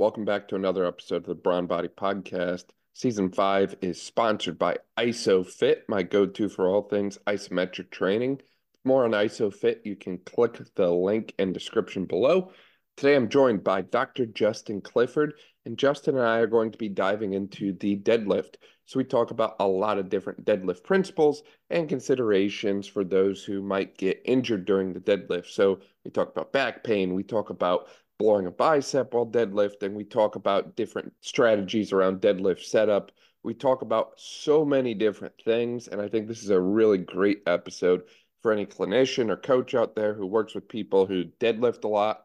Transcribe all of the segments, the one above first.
Welcome back to another episode of the Brawn Body Podcast. Season five is sponsored by Isophit, my go to for all things isometric training. more on Isophit, you can click the link in description below. Today I'm joined by Dr. Justin Clifford, and Justin and I are going to be diving into the deadlift. So we talk about a lot of different deadlift principles and considerations for those who might get injured during the deadlift. So we talk about back pain, we talk about blowing a bicep while deadlifting, we talk about different strategies around deadlift setup. We talk about so many different things, and I think this is a really great episode for any clinician or coach out there who works with people who deadlift a lot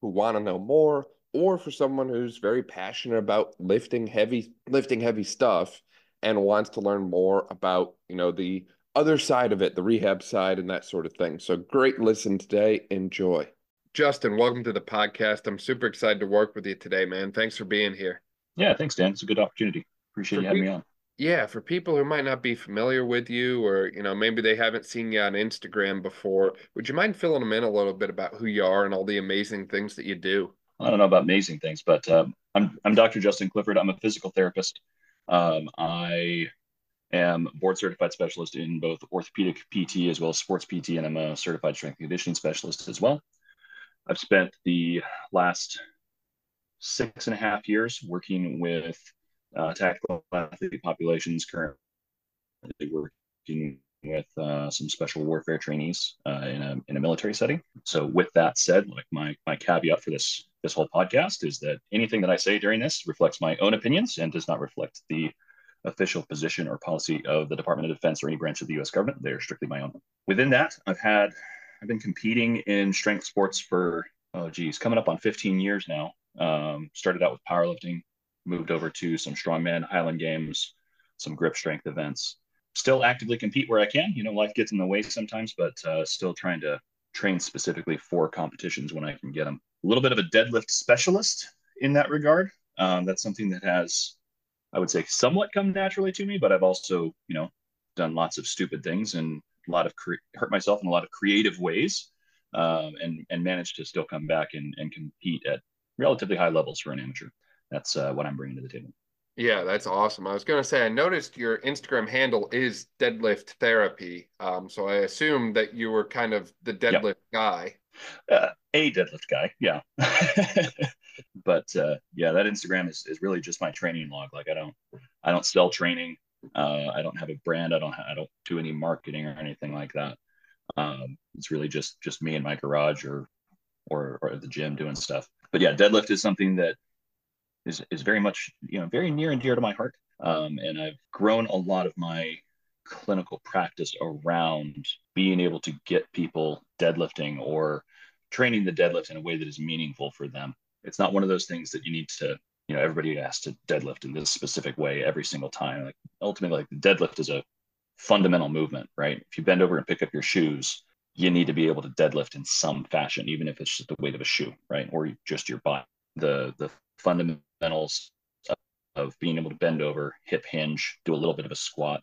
who want to know more or for someone who's very passionate about lifting heavy lifting heavy stuff and wants to learn more about you know the other side of it the rehab side and that sort of thing. So great listen today. Enjoy justin welcome to the podcast. I'm super excited to work with you today man. Thanks for being here. Yeah thanks dan. It's a good opportunity. Appreciate for you having me on. Yeah for people who might not be familiar with you or you know maybe they haven't seen you on instagram before would you mind filling them in a little bit about who you are and all the amazing things that you do? I don't know about amazing things but um, I'm, I'm dr justin clifford. I'm a physical therapist. Um, i am board certified specialist in both orthopedic pt as well as sports pt and i'm a certified strength and conditioning specialist as well i've spent the last six and a half years working with uh, tactical athlete populations currently working with uh, some special warfare trainees uh, in a in a military setting. So, with that said, like my my caveat for this this whole podcast is that anything that I say during this reflects my own opinions and does not reflect the official position or policy of the Department of Defense or any branch of the U.S. government. They are strictly my own. Within that, I've had I've been competing in strength sports for oh geez, coming up on 15 years now. Um, started out with powerlifting, moved over to some strongman Highland games, some grip strength events. Still actively compete where I can. You know, life gets in the way sometimes, but uh, still trying to train specifically for competitions when I can get them. A little bit of a deadlift specialist in that regard. Um, that's something that has, I would say, somewhat come naturally to me, but I've also, you know, done lots of stupid things and a lot of cre- hurt myself in a lot of creative ways, um, and and managed to still come back and, and compete at relatively high levels for an amateur that's uh, what I'm bringing to the table. Yeah, that's awesome. I was going to say, I noticed your Instagram handle is deadlift therapy. Um, so I assume that you were kind of the deadlift yep. guy. Uh, a deadlift guy, yeah. but uh, yeah, that Instagram is, is really just my training log. Like I don't, I don't sell training. Uh, I don't have a brand. I don't, I don't do any marketing or anything like that. Um, it's really just, just me in my garage or, or, or the gym doing stuff. But yeah, deadlift is something that is is very much you know very near and dear to my heart. Um, and I've grown a lot of my clinical practice around being able to get people deadlifting or training the deadlift in a way that is meaningful for them. It's not one of those things that you need to, you know, everybody has to deadlift in this specific way every single time. Like ultimately, like the deadlift is a fundamental movement, right? If you bend over and pick up your shoes, you need to be able to deadlift in some fashion, even if it's just the weight of a shoe, right? Or just your body. The the fundamentals of being able to bend over, hip hinge, do a little bit of a squat.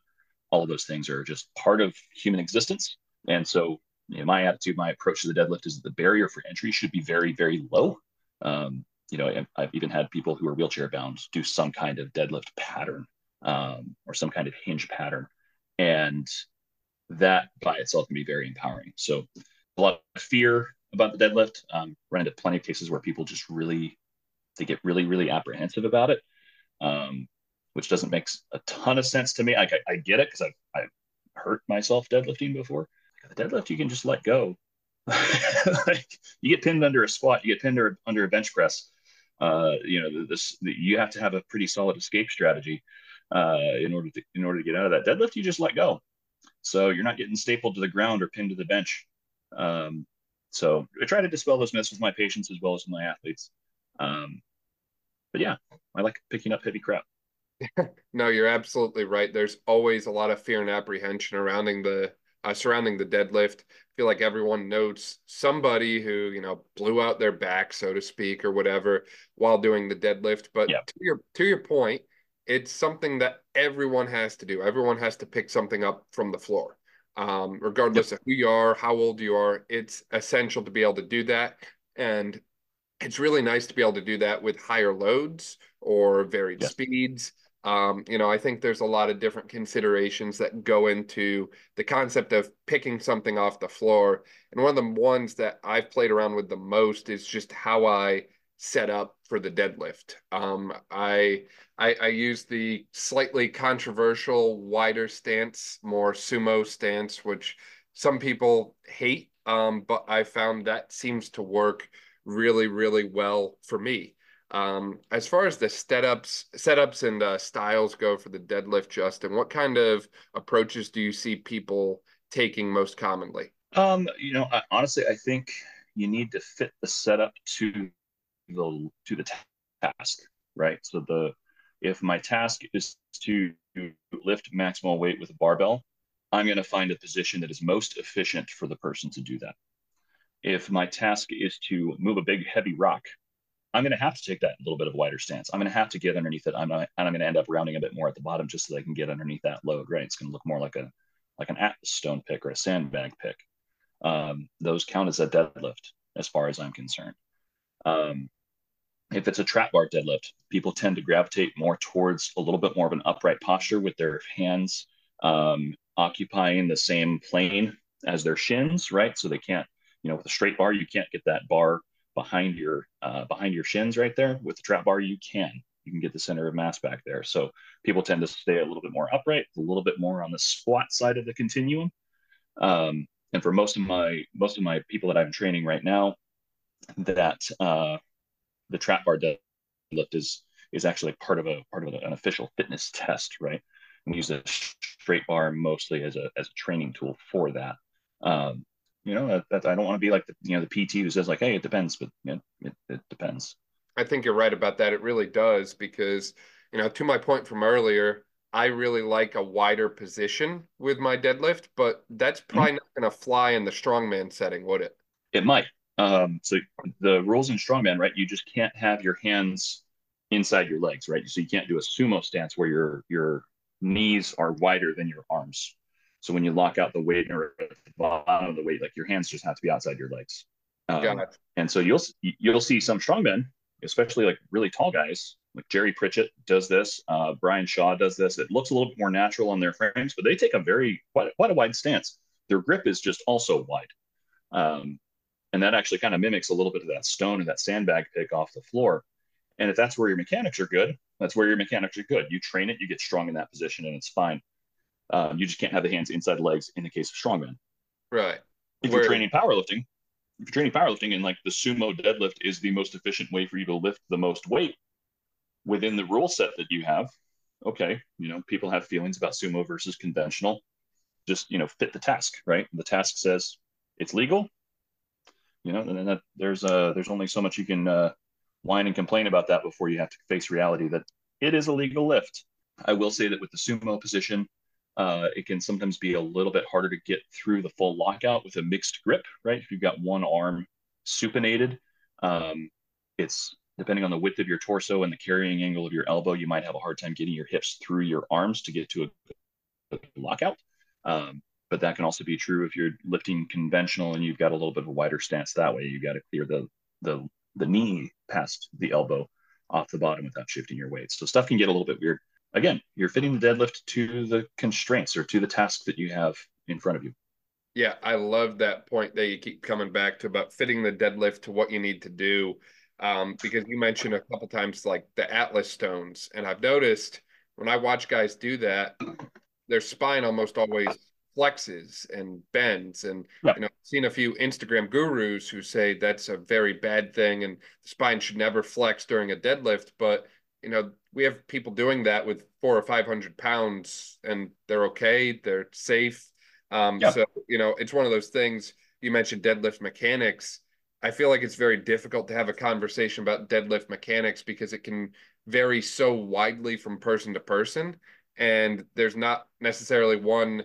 All of those things are just part of human existence. And so, you know, my attitude, my approach to the deadlift is that the barrier for entry should be very, very low. Um, you know, I've even had people who are wheelchair bound do some kind of deadlift pattern um, or some kind of hinge pattern. And that by itself can be very empowering. So, a lot of fear about the deadlift. Um, run into plenty of cases where people just really they get really, really apprehensive about it, um, which doesn't make a ton of sense to me. I, I, get it because I've, I've hurt myself deadlifting before. The deadlift, you can just let go. like you get pinned under a squat, you get pinned under, under a bench press. Uh, you know, this you have to have a pretty solid escape strategy uh, in order to in order to get out of that deadlift. You just let go, so you're not getting stapled to the ground or pinned to the bench. Um, so I try to dispel those myths with my patients as well as with my athletes. Um, but yeah, I like picking up heavy crap. no, you're absolutely right. There's always a lot of fear and apprehension surrounding the uh, surrounding the deadlift. I feel like everyone knows somebody who you know blew out their back, so to speak, or whatever while doing the deadlift. But to your to your point, it's something that everyone has to do. Everyone has to pick something up from the floor, um, regardless yep. of who you are, how old you are. It's essential to be able to do that. And it's really nice to be able to do that with higher loads or varied speeds. Um, you know, I think there's a lot of different considerations that go into the concept of picking something off the floor. And one of the ones that I've played around with the most is just how I set up for the deadlift. Um, I, I I use the slightly controversial wider stance, more sumo stance, which some people hate, um, but I found that seems to work really, really well for me. Um, as far as the setups, setups and uh, styles go for the deadlift, Justin, what kind of approaches do you see people taking most commonly? Um, you know, I, honestly, I think you need to fit the setup to the to the task, right? So the if my task is to lift maximal weight with a barbell, I'm going to find a position that is most efficient for the person to do that. If my task is to move a big heavy rock, I'm going to have to take that little bit of a wider stance. I'm going to have to get underneath it. I'm and I'm going to end up rounding a bit more at the bottom just so I can get underneath that load. Right? It's going to look more like a like an atlas stone pick or a sandbag pick. Um, those count as a deadlift, as far as I'm concerned. Um, if it's a trap bar deadlift, people tend to gravitate more towards a little bit more of an upright posture with their hands um, occupying the same plane as their shins, right? So they can't, you know, with a straight bar, you can't get that bar behind your uh, behind your shins right there. With the trap bar, you can. You can get the center of mass back there. So people tend to stay a little bit more upright, a little bit more on the squat side of the continuum. Um, and for most of my most of my people that I'm training right now, that uh, the trap bar deadlift is is actually part of a part of an official fitness test, right? And we use a straight bar mostly as a as a training tool for that. Um, you know, that, that I don't want to be like the you know the PT who says like, hey, it depends, but you know, it, it depends. I think you're right about that. It really does because, you know, to my point from earlier, I really like a wider position with my deadlift, but that's mm-hmm. probably mm-hmm. not going to fly in the strongman setting, would it? It might. Um, so the rules in strongman, right? You just can't have your hands inside your legs, right? So you can't do a sumo stance where your your knees are wider than your arms. So when you lock out the weight or at the bottom of the weight, like your hands just have to be outside your legs. Um, and so you'll you'll see some strongmen, especially like really tall guys, like Jerry Pritchett does this, uh, Brian Shaw does this. It looks a little bit more natural on their frames, but they take a very quite, quite a wide stance. Their grip is just also wide, um, and that actually kind of mimics a little bit of that stone and that sandbag pick off the floor. And if that's where your mechanics are good, that's where your mechanics are good. You train it, you get strong in that position, and it's fine. Um, you just can't have the hands inside the legs in the case of strongman. Right. If Where... you're training powerlifting, if you're training powerlifting and like the sumo deadlift is the most efficient way for you to lift the most weight within the rule set that you have, okay, you know, people have feelings about sumo versus conventional. Just, you know, fit the task, right? The task says it's legal, you know, and then that, there's uh there's only so much you can uh, whine and complain about that before you have to face reality that it is a legal lift. I will say that with the sumo position, uh, it can sometimes be a little bit harder to get through the full lockout with a mixed grip, right? If you've got one arm supinated, um, it's depending on the width of your torso and the carrying angle of your elbow, you might have a hard time getting your hips through your arms to get to a, lockout. Um, but that can also be true if you're lifting conventional and you've got a little bit of a wider stance that way. You've got to clear the the the knee past the elbow off the bottom without shifting your weight. So stuff can get a little bit weird again, you're fitting the deadlift to the constraints or to the task that you have in front of you. Yeah, I love that point that you keep coming back to about fitting the deadlift to what you need to do. Um, because you mentioned a couple times like the Atlas stones, and I've noticed when I watch guys do that, their spine almost always flexes and bends. And yeah. you know, I've seen a few Instagram gurus who say that's a very bad thing, and the spine should never flex during a deadlift. But you know, we have people doing that with four or five hundred pounds, and they're okay, they're safe. Um, yeah. So you know, it's one of those things. You mentioned deadlift mechanics. I feel like it's very difficult to have a conversation about deadlift mechanics because it can vary so widely from person to person, and there's not necessarily one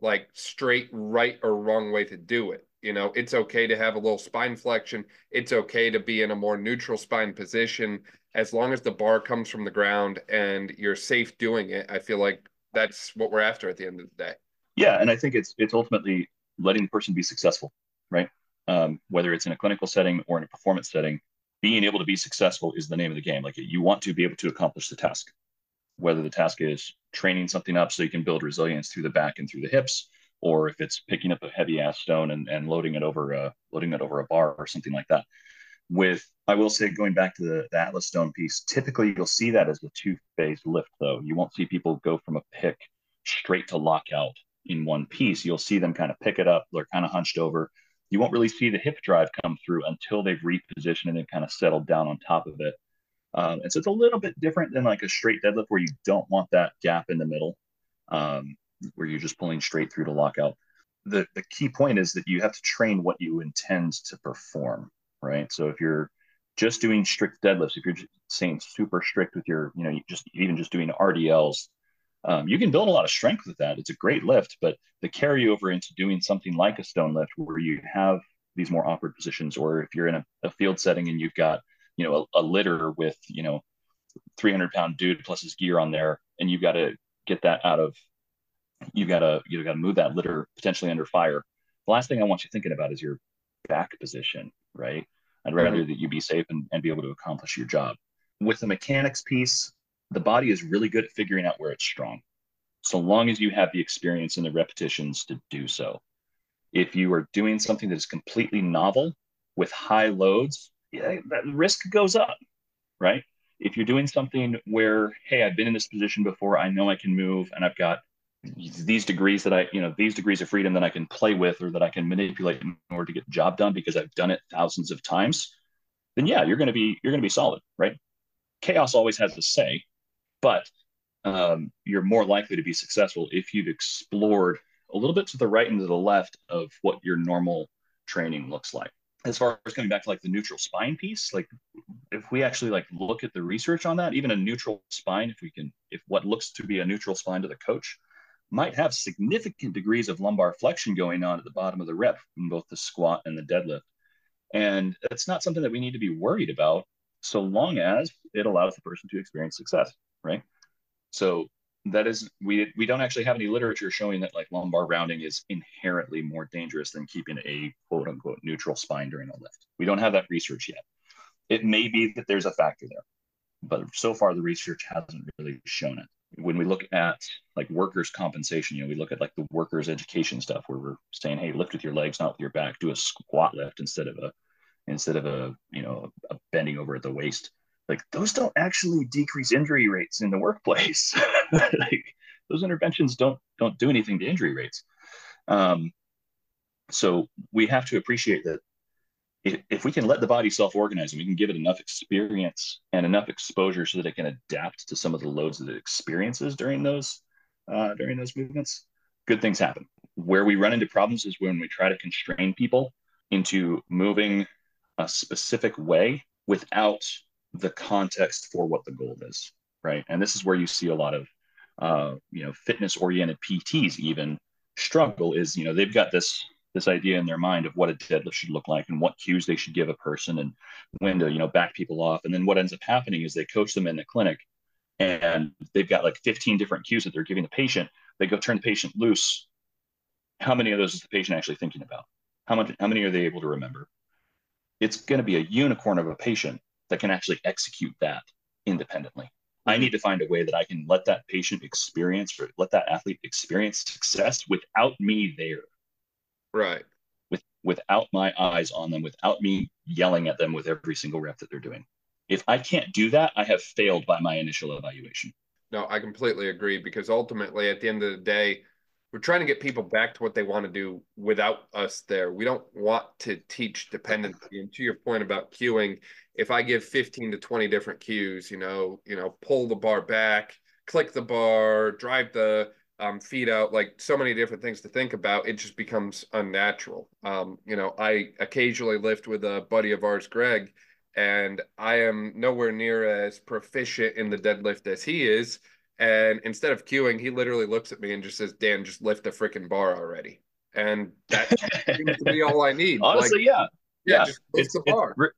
like straight right or wrong way to do it. You know, it's okay to have a little spine flexion. It's okay to be in a more neutral spine position as long as the bar comes from the ground and you're safe doing it. I feel like that's what we're after at the end of the day. Yeah, and I think it's it's ultimately letting the person be successful, right? Um, whether it's in a clinical setting or in a performance setting, being able to be successful is the name of the game. Like you want to be able to accomplish the task, whether the task is training something up so you can build resilience through the back and through the hips, or if it's picking up a heavy ass stone and, and loading it over a loading it over a bar or something like that. With I will say going back to the, the Atlas stone piece, typically you'll see that as a two phase lift though. You won't see people go from a pick straight to lockout in one piece. You'll see them kind of pick it up. They're kind of hunched over you won't really see the hip drive come through until they've repositioned and then kind of settled down on top of it. Um, and so it's a little bit different than like a straight deadlift where you don't want that gap in the middle, um, where you're just pulling straight through to lockout. The, the key point is that you have to train what you intend to perform, right? So if you're just doing strict deadlifts, if you're just saying super strict with your, you know, you just even just doing RDLs, um, you can build a lot of strength with that. It's a great lift, but the carryover into doing something like a stone lift where you have these more awkward positions, or if you're in a, a field setting and you've got, you know, a, a, litter with, you know, 300 pound dude plus his gear on there, and you've got to get that out of, you've got to, you've got to move that litter potentially under fire. The last thing I want you thinking about is your back position, right? I'd rather mm-hmm. that you be safe and, and be able to accomplish your job. With the mechanics piece, the body is really good at figuring out where it's strong, so long as you have the experience and the repetitions to do so. If you are doing something that is completely novel with high loads, yeah, that risk goes up, right? If you're doing something where, hey, I've been in this position before, I know I can move, and I've got these degrees that I, you know, these degrees of freedom that I can play with or that I can manipulate in order to get the job done because I've done it thousands of times, then yeah, you're going to be you're going to be solid, right? Chaos always has a say, but um, you're more likely to be successful if you've explored a little bit to the right and to the left of what your normal training looks like as far as coming back to like the neutral spine piece like if we actually like look at the research on that even a neutral spine if we can if what looks to be a neutral spine to the coach might have significant degrees of lumbar flexion going on at the bottom of the rep in both the squat and the deadlift and it's not something that we need to be worried about so long as it allows the person to experience success right? So that is we we don't actually have any literature showing that like lumbar rounding is inherently more dangerous than keeping a quote unquote neutral spine during a lift. We don't have that research yet. It may be that there's a factor there, but so far the research hasn't really shown it. When we look at like workers' compensation, you know, we look at like the workers' education stuff where we're saying, hey, lift with your legs, not with your back. Do a squat lift instead of a instead of a you know a bending over at the waist like those don't actually decrease injury rates in the workplace. like those interventions don't don't do anything to injury rates. Um, so we have to appreciate that if, we can let the body self-organize and we can give it enough experience and enough exposure so that it can adapt to some of the loads that it experiences during those uh, during those movements, good things happen. Where we run into problems is when we try to constrain people into moving a specific way without the context for what the goal is, right? And this is where you see a lot of, uh, you know, fitness-oriented PTs even struggle. Is you know they've got this this idea in their mind of what a deadlift should look like and what cues they should give a person and when to you know back people off. And then what ends up happening is they coach them in the clinic, and they've got like 15 different cues that they're giving the patient. They go turn the patient loose. How many of those is the patient actually thinking about? How much? How many are they able to remember? It's going to be a unicorn of a patient that can actually execute that independently. I mm-hmm. need to find a way that I can let that patient experience or let that athlete experience success without me there. Right. With without my eyes on them, without me yelling at them with every single rep that they're doing. If I can't do that, I have failed by my initial evaluation. No, I completely agree because ultimately at the end of the day, we're trying to get people back to what they want to do without us there. We don't want to teach dependency. And to your point about cueing, if I give 15 to 20 different cues, you know, you know, pull the bar back, click the bar, drive the um, feet out, like so many different things to think about, it just becomes unnatural. Um, you know, I occasionally lift with a buddy of ours, Greg, and I am nowhere near as proficient in the deadlift as he is and instead of cueing, he literally looks at me and just says, Dan, just lift the freaking bar already. And that seems to be all I need. Honestly, like, yeah. Yeah. yeah. Just lift it's, the bar. Re-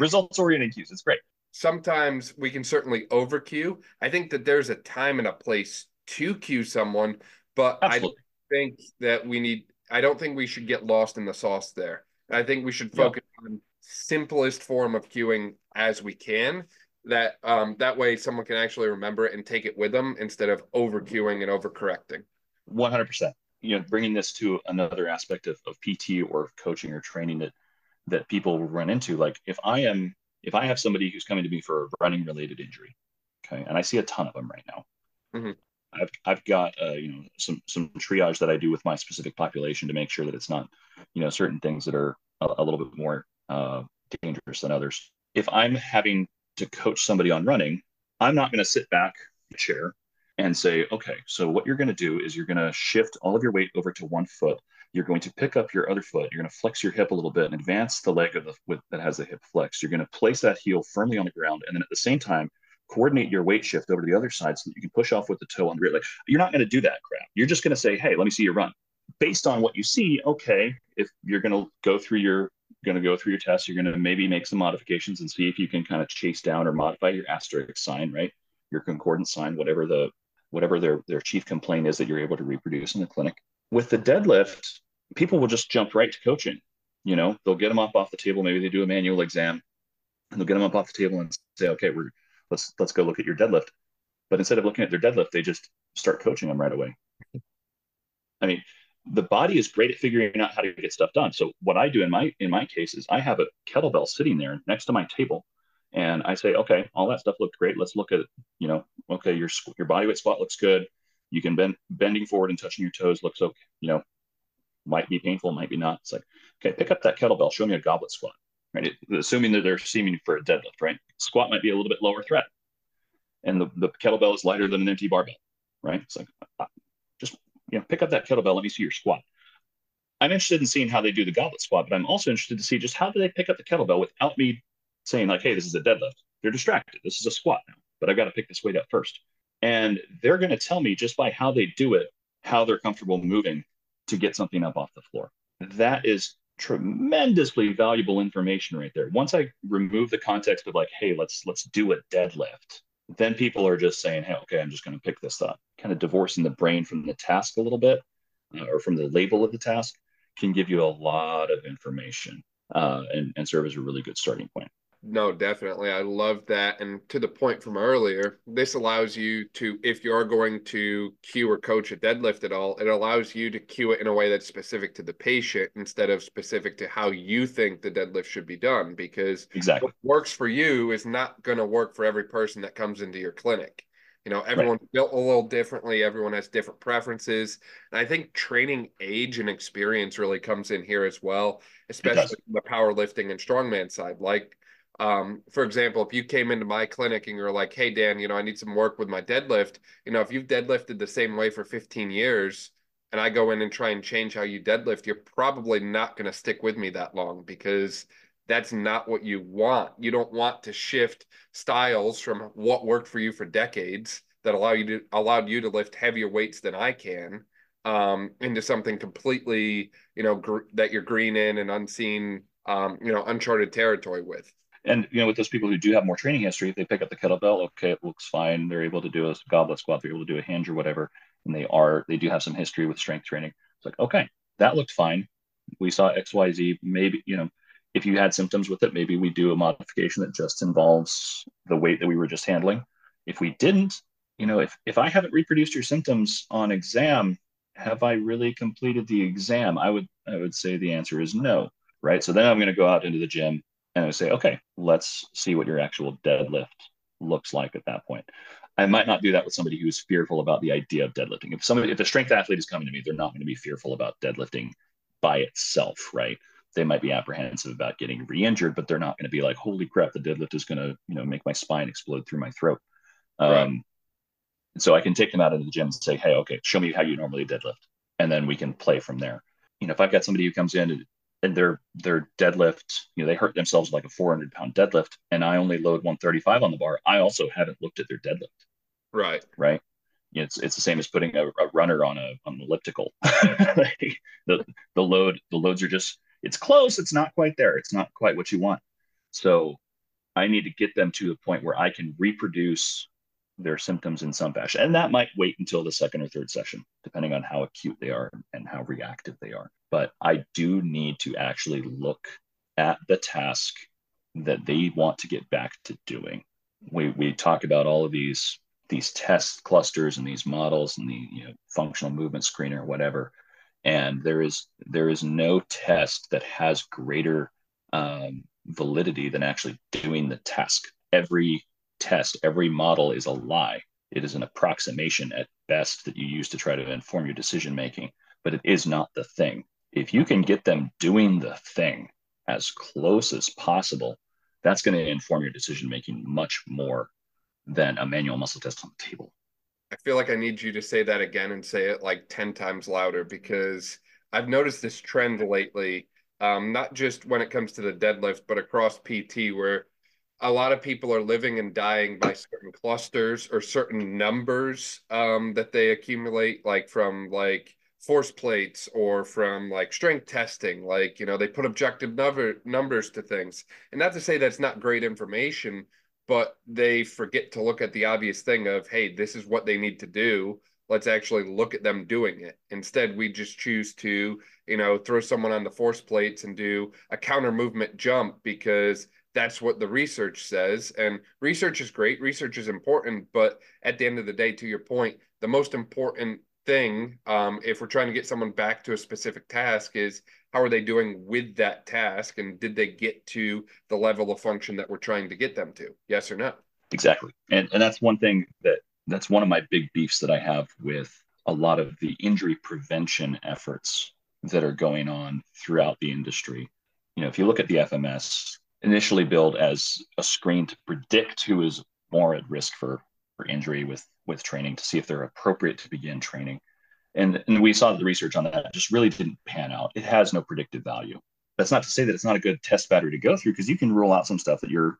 results oriented cues. It's great. Sometimes we can certainly over cue. I think that there's a time and a place to cue someone, but Absolutely. I think that we need, I don't think we should get lost in the sauce there. I think we should focus yeah. on simplest form of cueing as we can that um, that way someone can actually remember it and take it with them instead of over cueing and over correcting 100% you know bringing this to another aspect of, of pt or coaching or training that that people will run into like if i am if i have somebody who's coming to me for a running related injury okay and i see a ton of them right now mm-hmm. I've, I've got uh, you know some some triage that I do with my specific population to make sure that it's not you know certain things that are a, a little bit more uh, dangerous than others. If I'm having to coach somebody on running, I'm not going to sit back in a chair and say, okay, so what you're going to do is you're going to shift all of your weight over to one foot. You're going to pick up your other foot. You're going to flex your hip a little bit and advance the leg of the with, that has the hip flex. You're going to place that heel firmly on the ground, and then at the same time, coordinate your weight shift over to the other side so that you can push off with the toe on the rear. leg. you're not going to do that crap. You're just going to say, hey, let me see your run. Based on what you see, okay, if you're going to go through your going to go through your test, you're going to maybe make some modifications and see if you can kind of chase down or modify your asterisk sign, right? Your concordant sign, whatever the whatever their their chief complaint is that you're able to reproduce in the clinic. With the deadlift, people will just jump right to coaching. You know, they'll get them up off the table. Maybe they do a manual exam, and they'll get them up off the table and say, okay, we're let's let's go look at your deadlift. But instead of looking at their deadlift, they just start coaching them right away. I mean, the body is great at figuring out how to get stuff done. So what I do in my in my case is I have a kettlebell sitting there next to my table, and I say, okay, all that stuff looked great. Let's look at you know, okay, your your body weight squat looks good. You can bend bending forward and touching your toes looks okay. You know, might be painful, might be not. It's like, okay, pick up that kettlebell. Show me a goblet squat right? Assuming that they're seeming for a deadlift, right? Squat might be a little bit lower threat, and the, the kettlebell is lighter than an empty barbell, right? It's like uh, just you know pick up that kettlebell. Let me see your squat. I'm interested in seeing how they do the goblet squat, but I'm also interested to see just how do they pick up the kettlebell without me saying like, hey, this is a deadlift. They're distracted. This is a squat now, but I've got to pick this weight up first. And they're going to tell me just by how they do it, how they're comfortable moving to get something up off the floor. That is tremendously valuable information right there. Once I remove the context of like, hey, let's let's do a deadlift, then people are just saying, hey, okay, I'm just going to pick this up. Kind of divorcing the brain from the task a little bit, uh, or from the label of the task, can give you a lot of information uh, and and serve as a really good starting point. No, definitely. I love that. And to the point from earlier, this allows you to, if you're going to cue or coach a deadlift at all, it allows you to cue it in a way that's specific to the patient instead of specific to how you think the deadlift should be done. Because exactly what works for you is not going to work for every person that comes into your clinic. You know, everyone's right. built a little differently. Everyone has different preferences. And I think training age and experience really comes in here as well, especially the powerlifting and strongman side. Like um, for example, if you came into my clinic and you're like, hey, Dan, you know, I need some work with my deadlift, you know, if you've deadlifted the same way for 15 years and I go in and try and change how you deadlift, you're probably not going to stick with me that long because that's not what you want. You don't want to shift styles from what worked for you for decades that allow you to allowed you to lift heavier weights than I can um, into something completely, you know, that you're green in and unseen, um, you know, uncharted territory with. And you know, with those people who do have more training history, if they pick up the kettlebell, okay, it looks fine. They're able to do a goblet squat, they're able to do a hinge or whatever, and they are they do have some history with strength training. It's like, okay, that looked fine. We saw XYZ. Maybe, you know, if you had symptoms with it, maybe we do a modification that just involves the weight that we were just handling. If we didn't, you know, if if I haven't reproduced your symptoms on exam, have I really completed the exam? I would I would say the answer is no. Right. So then I'm going to go out into the gym and I say, okay, let's see what your actual deadlift looks like at that point. I might not do that with somebody who's fearful about the idea of deadlifting. If somebody, if a strength athlete is coming to me, they're not going to be fearful about deadlifting by itself, right? They might be apprehensive about getting re-injured, but they're not going to be like, "Holy crap, the deadlift is going to, you know, make my spine explode through my throat." Right. Um, so I can take them out into the gym and say, "Hey, okay, show me how you normally deadlift," and then we can play from there. You know, if I've got somebody who comes in and their their deadlift, you know, they hurt themselves like a 400 pound deadlift, and I only load 135 on the bar. I also haven't looked at their deadlift. Right. Right. You know, it's it's the same as putting a, a runner on a on an elliptical. the the load the loads are just it's close. It's not quite there. It's not quite what you want. So I need to get them to the point where I can reproduce their symptoms in some fashion. And that might wait until the second or third session, depending on how acute they are and how reactive they are. But I do need to actually look at the task that they want to get back to doing. We we talk about all of these these test clusters and these models and the you know, functional movement screener, whatever. And there is there is no test that has greater um, validity than actually doing the task. Every test, every model is a lie. It is an approximation at best that you use to try to inform your decision making, but it is not the thing. If you can get them doing the thing as close as possible, that's going to inform your decision making much more than a manual muscle test on the table. I feel like I need you to say that again and say it like 10 times louder because I've noticed this trend lately, um, not just when it comes to the deadlift, but across PT, where a lot of people are living and dying by certain clusters or certain numbers um, that they accumulate, like from like force plates or from like strength testing. Like, you know, they put objective number numbers to things. And not to say that's not great information, but they forget to look at the obvious thing of, hey, this is what they need to do. Let's actually look at them doing it. Instead, we just choose to, you know, throw someone on the force plates and do a counter movement jump because that's what the research says. And research is great, research is important, but at the end of the day, to your point, the most important thing, um, if we're trying to get someone back to a specific task, is how are they doing with that task and did they get to the level of function that we're trying to get them to? Yes or no? Exactly. And and that's one thing that that's one of my big beefs that I have with a lot of the injury prevention efforts that are going on throughout the industry. You know, if you look at the FMS, initially billed as a screen to predict who is more at risk for, for injury with, with training to see if they're appropriate to begin training. And, and we saw that the research on that just really didn't pan out. It has no predictive value. That's not to say that it's not a good test battery to go through because you can rule out some stuff that you're,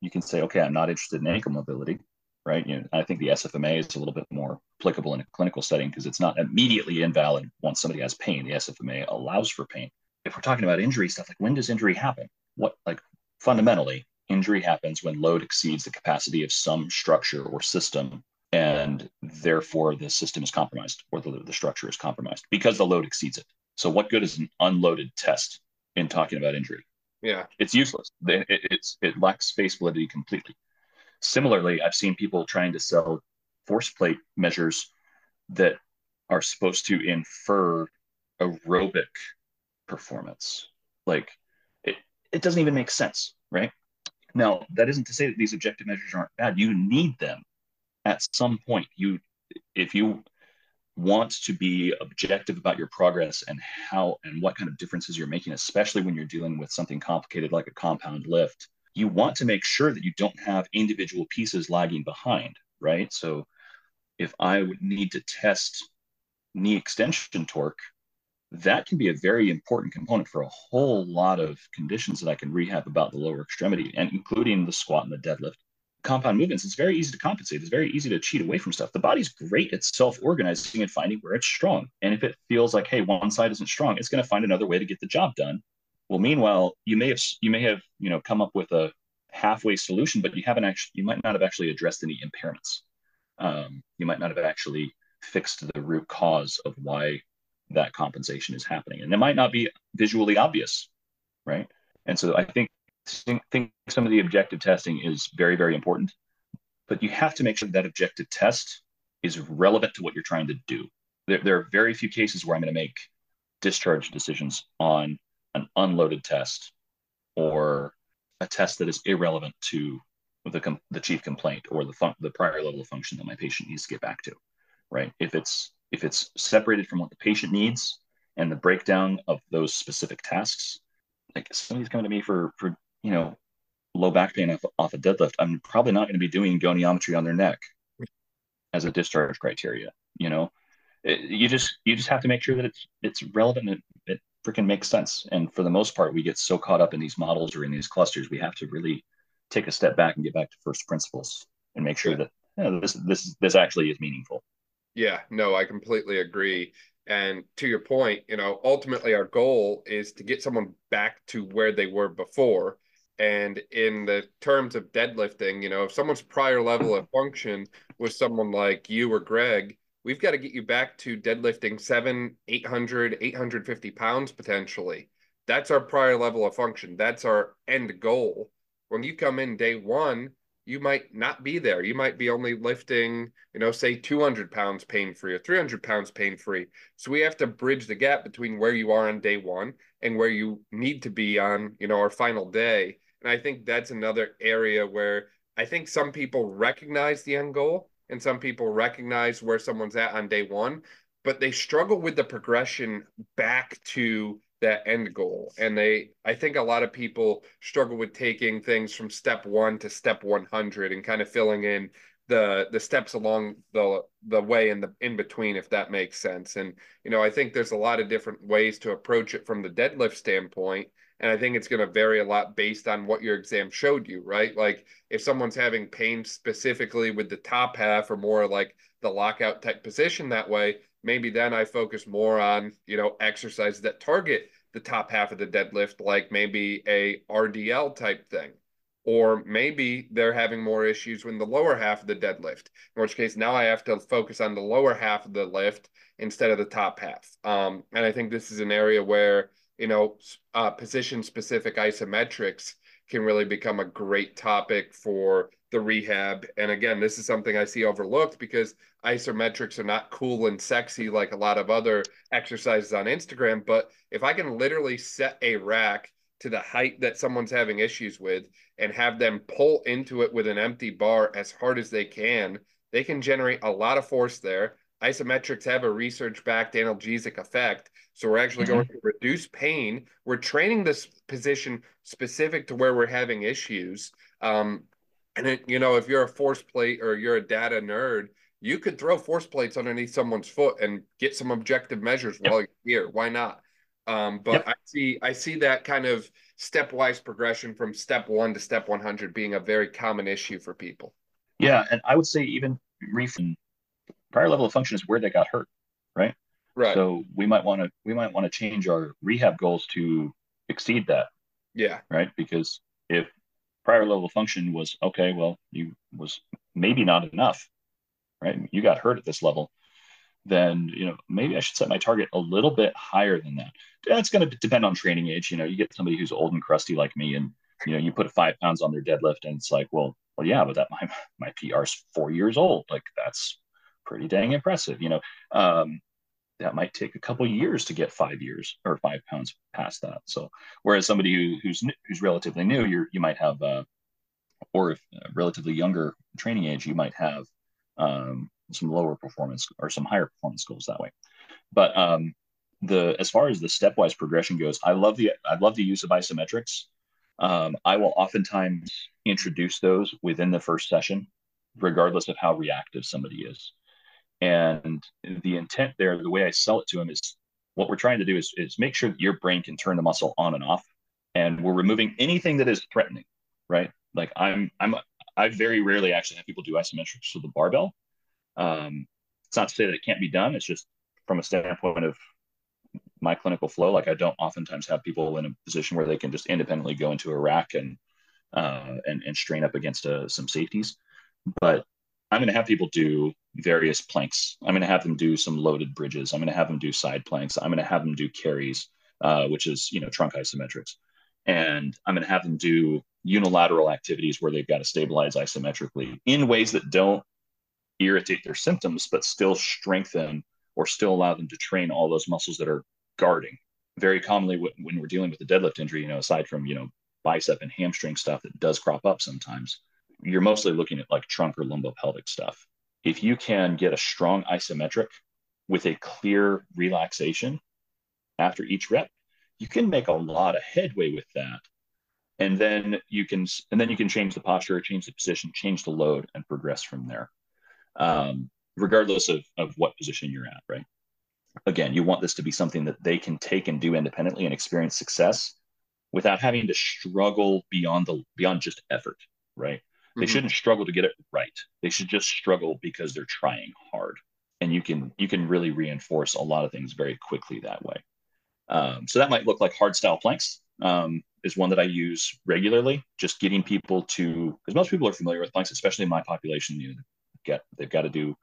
you can say, okay, I'm not interested in ankle mobility, right? You know, I think the SFMA is a little bit more applicable in a clinical setting because it's not immediately invalid once somebody has pain. The SFMA allows for pain. If we're talking about injury stuff, like when does injury happen? What, like, fundamentally, injury happens when load exceeds the capacity of some structure or system and therefore the system is compromised or the, the structure is compromised because the load exceeds it. So, what good is an unloaded test in talking about injury? Yeah, it's useless. It, it, it's it lacks face validity completely. Similarly, I've seen people trying to sell force plate measures that are supposed to infer aerobic performance. Like it, doesn't even make sense, right? Now, that isn't to say that these objective measures aren't bad. You need them at some point you if you want to be objective about your progress and how and what kind of differences you're making especially when you're dealing with something complicated like a compound lift you want to make sure that you don't have individual pieces lagging behind right so if i would need to test knee extension torque that can be a very important component for a whole lot of conditions that i can rehab about the lower extremity and including the squat and the deadlift compound movements, it's very easy to compensate. It's very easy to cheat away from stuff. The body's great at self organizing and finding where it's strong. And if it feels like, hey, one side isn't strong, it's going to find another way to get the job done. Well, meanwhile, you may have you may have you know come up with a halfway solution, but you haven't actually you might not have actually addressed any impairments. Um, you might not have actually fixed the root cause of why that compensation is happening, and it might not be visually obvious, right? And so I think think some of the objective testing is very, very important, but you have to make sure that objective test is relevant to what you're trying to do. There, there are very few cases where I'm going to make discharge decisions on an unloaded test or a test that is irrelevant to the, the chief complaint or the, the prior level of function that my patient needs to get back to, right? If it's if it's separated from what the patient needs and the breakdown of those specific tasks, like somebody's coming to me for for you know, low back pain off, off a deadlift, I'm probably not going to be doing goniometry on their neck as a discharge criteria. You know, it, you just you just have to make sure that it's it's relevant and it, it freaking makes sense. And for the most part, we get so caught up in these models or in these clusters, we have to really take a step back and get back to first principles and make sure that you know, this this this actually is meaningful. Yeah, no, I completely agree. And to your point, you know, ultimately our goal is to get someone back to where they were before and in the terms of deadlifting, you know, if someone's prior level of function was someone like you or Greg, we've got to get you back to deadlifting seven, 800, 850 pounds potentially. that's our prior level of function. That's our end goal. When you come in day one, you might not be there. You might be only lifting, you know, say 200 pounds pain free or 300 pounds pain free. So we have to bridge the gap between where you are on day one and where you need to be on, you know, our final day. And I think that's another area where I think some people recognize the end goal and some people recognize where someone's at on day one, but they struggle with the progression back to that end goal. And they, I think a lot of people struggle with taking things from step one to step 100 and kind of filling in the the steps along the the way in the in between if that makes sense. And you know i think there's a lot of different ways to approach it from the deadlift standpoint. And i think it's going to vary a lot based on what your exam showed you right? Like if someone's having pain specifically with the top half or more like the lockout type position that way maybe then I focus more on, you know, exercises that target the top half of the deadlift, like maybe a RDL type thing. Or maybe they're having more issues with the lower half of the deadlift, in which case now I have to focus on the lower half of the lift instead of the top half. Um, and I think this is an area where, you know, uh, position specific isometrics can really become a great topic for the rehab. And again, this is something I see overlooked because isometrics are not cool and sexy like a lot of other exercises on Instagram. But if I can literally set a rack to the height that someone's having issues with and have them pull into it with an empty bar as hard as they can, they can generate a lot of force there. Isometrics have a research backed analgesic effect. So we're actually mm-hmm. going to reduce pain. We're training this position specific to where we're having issues. Um, and it, you know, if you're a force plate or you're a data nerd, you could throw force plates underneath someone's foot and get some objective measures yep. while you're here. Why not? Um, but yep. I see I see that kind of stepwise progression from step one to step 100 being a very common issue for people. Yeah, and I would say even refin prior level of function is where they got hurt, right? Right. So we might want to we might want to change our rehab goals to exceed that. Yeah. Right. Because if prior level function was okay, well, you was maybe not enough, right? You got hurt at this level, then you know maybe I should set my target a little bit higher than that. That's going to depend on training age. You know, you get somebody who's old and crusty like me, and you know you put five pounds on their deadlift, and it's like, well, well, yeah, but that my my PR is four years old. Like that's pretty dang impressive. You know, um, that might take a couple years to get five years or five pounds past that. So, whereas somebody who, who's who's relatively new, you you might have, uh, or if relatively younger training age, you might have um, some lower performance or some higher performance goals that way. But um, the as far as the stepwise progression goes, I love the I love the use of isometrics. Um, I will oftentimes introduce those within the first session, regardless of how reactive somebody is. And the intent there, the way I sell it to them is what we're trying to do is, is make sure that your brain can turn the muscle on and off. And we're removing anything that is threatening, right? Like I'm, I'm, I very rarely actually have people do isometrics to the barbell. Um, it's not to say that it can't be done. It's just from a standpoint of my clinical flow. Like I don't oftentimes have people in a position where they can just independently go into a rack and uh, and, and strain up against uh, some safeties. But I'm going to have people do various planks. I'm going to have them do some loaded bridges. I'm going to have them do side planks. I'm going to have them do carries, uh, which is you know trunk isometrics, and I'm going to have them do unilateral activities where they've got to stabilize isometrically in ways that don't irritate their symptoms, but still strengthen or still allow them to train all those muscles that are guarding. Very commonly, when we're dealing with a deadlift injury, you know, aside from you know bicep and hamstring stuff that does crop up sometimes, you're mostly looking at like trunk or lumbopelvic stuff. If you can get a strong isometric with a clear relaxation after each rep, you can make a lot of headway with that. And then you can and then you can change the posture, change the position, change the load, and progress from there. Um, regardless of, of what position you're at, right? Again, you want this to be something that they can take and do independently and experience success without having to struggle beyond the beyond just effort, right? They mm-hmm. shouldn't struggle to get it right. They should just struggle because they're trying hard. And you can you can really reinforce a lot of things very quickly that way. Um, so that might look like hard style planks um, is one that I use regularly. Just getting people to because most people are familiar with planks, especially in my population. You get they've got to do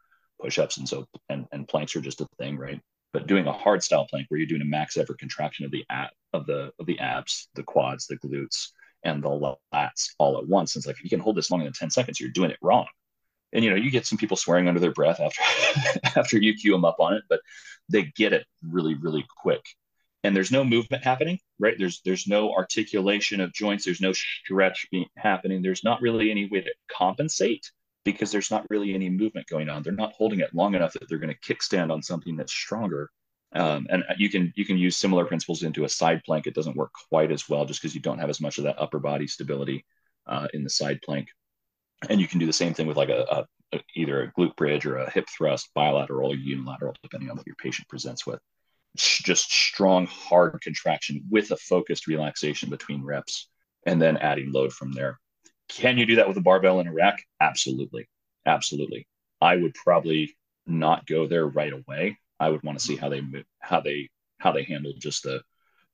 push-ups and so and, and planks are just a thing, right? But doing a hard style plank where you're doing a max effort contraction of the at of the of the abs, the quads, the glutes, and the lats all at once. And it's like if you can hold this longer than 10 seconds, you're doing it wrong. And you know, you get some people swearing under their breath after after you cue them up on it, but they get it really, really quick. And there's no movement happening, right? There's there's no articulation of joints, there's no stretch being happening. There's not really any way to compensate because there's not really any movement going on. They're not holding it long enough that they're going to kickstand on something that's stronger um, and you can you can use similar principles into a side plank. It doesn't work quite as well just because you don't have as much of that upper body stability uh, in the side plank. And you can do the same thing with like a, a, either a glute bridge or a hip thrust, bilateral or unilateral, depending on what your patient presents with. Just strong, hard contraction with a focused relaxation between reps, and then adding load from there. Can you do that with a barbell and a rack? Absolutely, absolutely. I would probably not go there right away I would want to see how they how they how they handle just the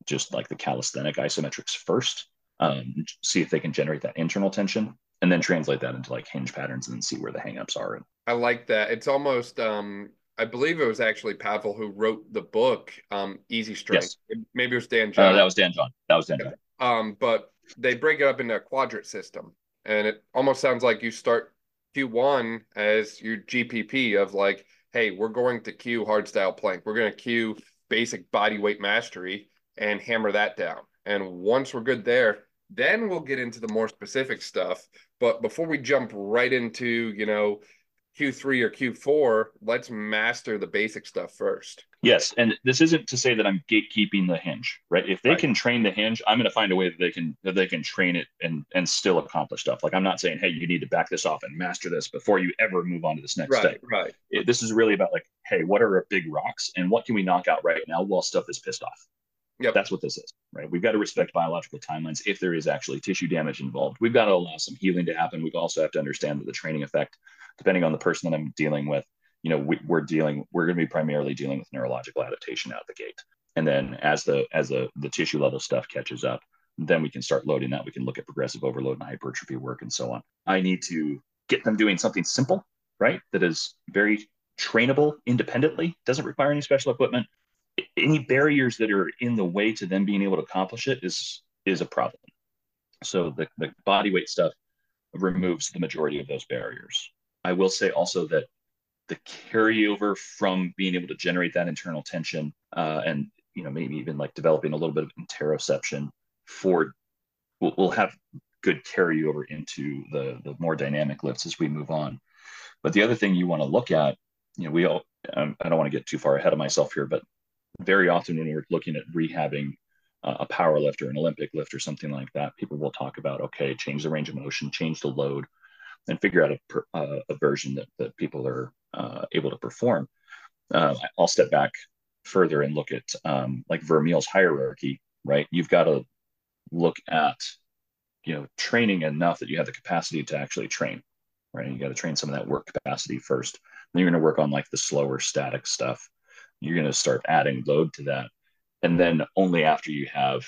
just like the calisthenic isometrics first. Um, see if they can generate that internal tension and then translate that into like hinge patterns and then see where the hangups are. I like that. It's almost um I believe it was actually Pavel who wrote the book, um, Easy Strength. Yes. Maybe it was Dan John. Uh, that was Dan John. That was Dan John. Um, but they break it up into a quadrant system. And it almost sounds like you start Q1 as your GPP of like, hey, we're going to cue hardstyle plank. We're going to cue basic body weight mastery and hammer that down. And once we're good there, then we'll get into the more specific stuff. But before we jump right into, you know, Q3 or Q4, let's master the basic stuff first. Yes, and this isn't to say that I'm gatekeeping the hinge, right? If they right. can train the hinge, I'm going to find a way that they can that they can train it and and still accomplish stuff. Like I'm not saying, hey, you need to back this off and master this before you ever move on to this next right, step. Right. It, this is really about like, hey, what are our big rocks and what can we knock out right now while stuff is pissed off? Yep. That's what this is, right? We've got to respect biological timelines if there is actually tissue damage involved. We've got to allow some healing to happen. We also have to understand that the training effect, depending on the person that I'm dealing with, you know, we, are dealing, we're going to be primarily dealing with neurological adaptation out the gate. And then as the as the the tissue level stuff catches up, then we can start loading that. We can look at progressive overload and hypertrophy work and so on. I need to get them doing something simple, right? That is very trainable independently, doesn't require any special equipment, any barriers that are in the way to them being able to accomplish it is is a problem. So the, the body weight stuff removes the majority of those barriers. I will say also that the carryover from being able to generate that internal tension uh, and you know maybe even like developing a little bit of interoception for we'll, we'll have good carryover into the the more dynamic lifts as we move on. But the other thing you want to look at, you know, we all um, I don't want to get too far ahead of myself here, but very often when we're looking at rehabbing uh, a power lift or an Olympic lift or something like that, people will talk about, okay, change the range of motion, change the load, and figure out a, uh, a version that, that people are uh, able to perform. Uh, I'll step back further and look at um, like Vermeil's hierarchy, right? You've got to look at, you know, training enough that you have the capacity to actually train, right? You got to train some of that work capacity first. Then you're going to work on like the slower static stuff you're going to start adding load to that. And then only after you have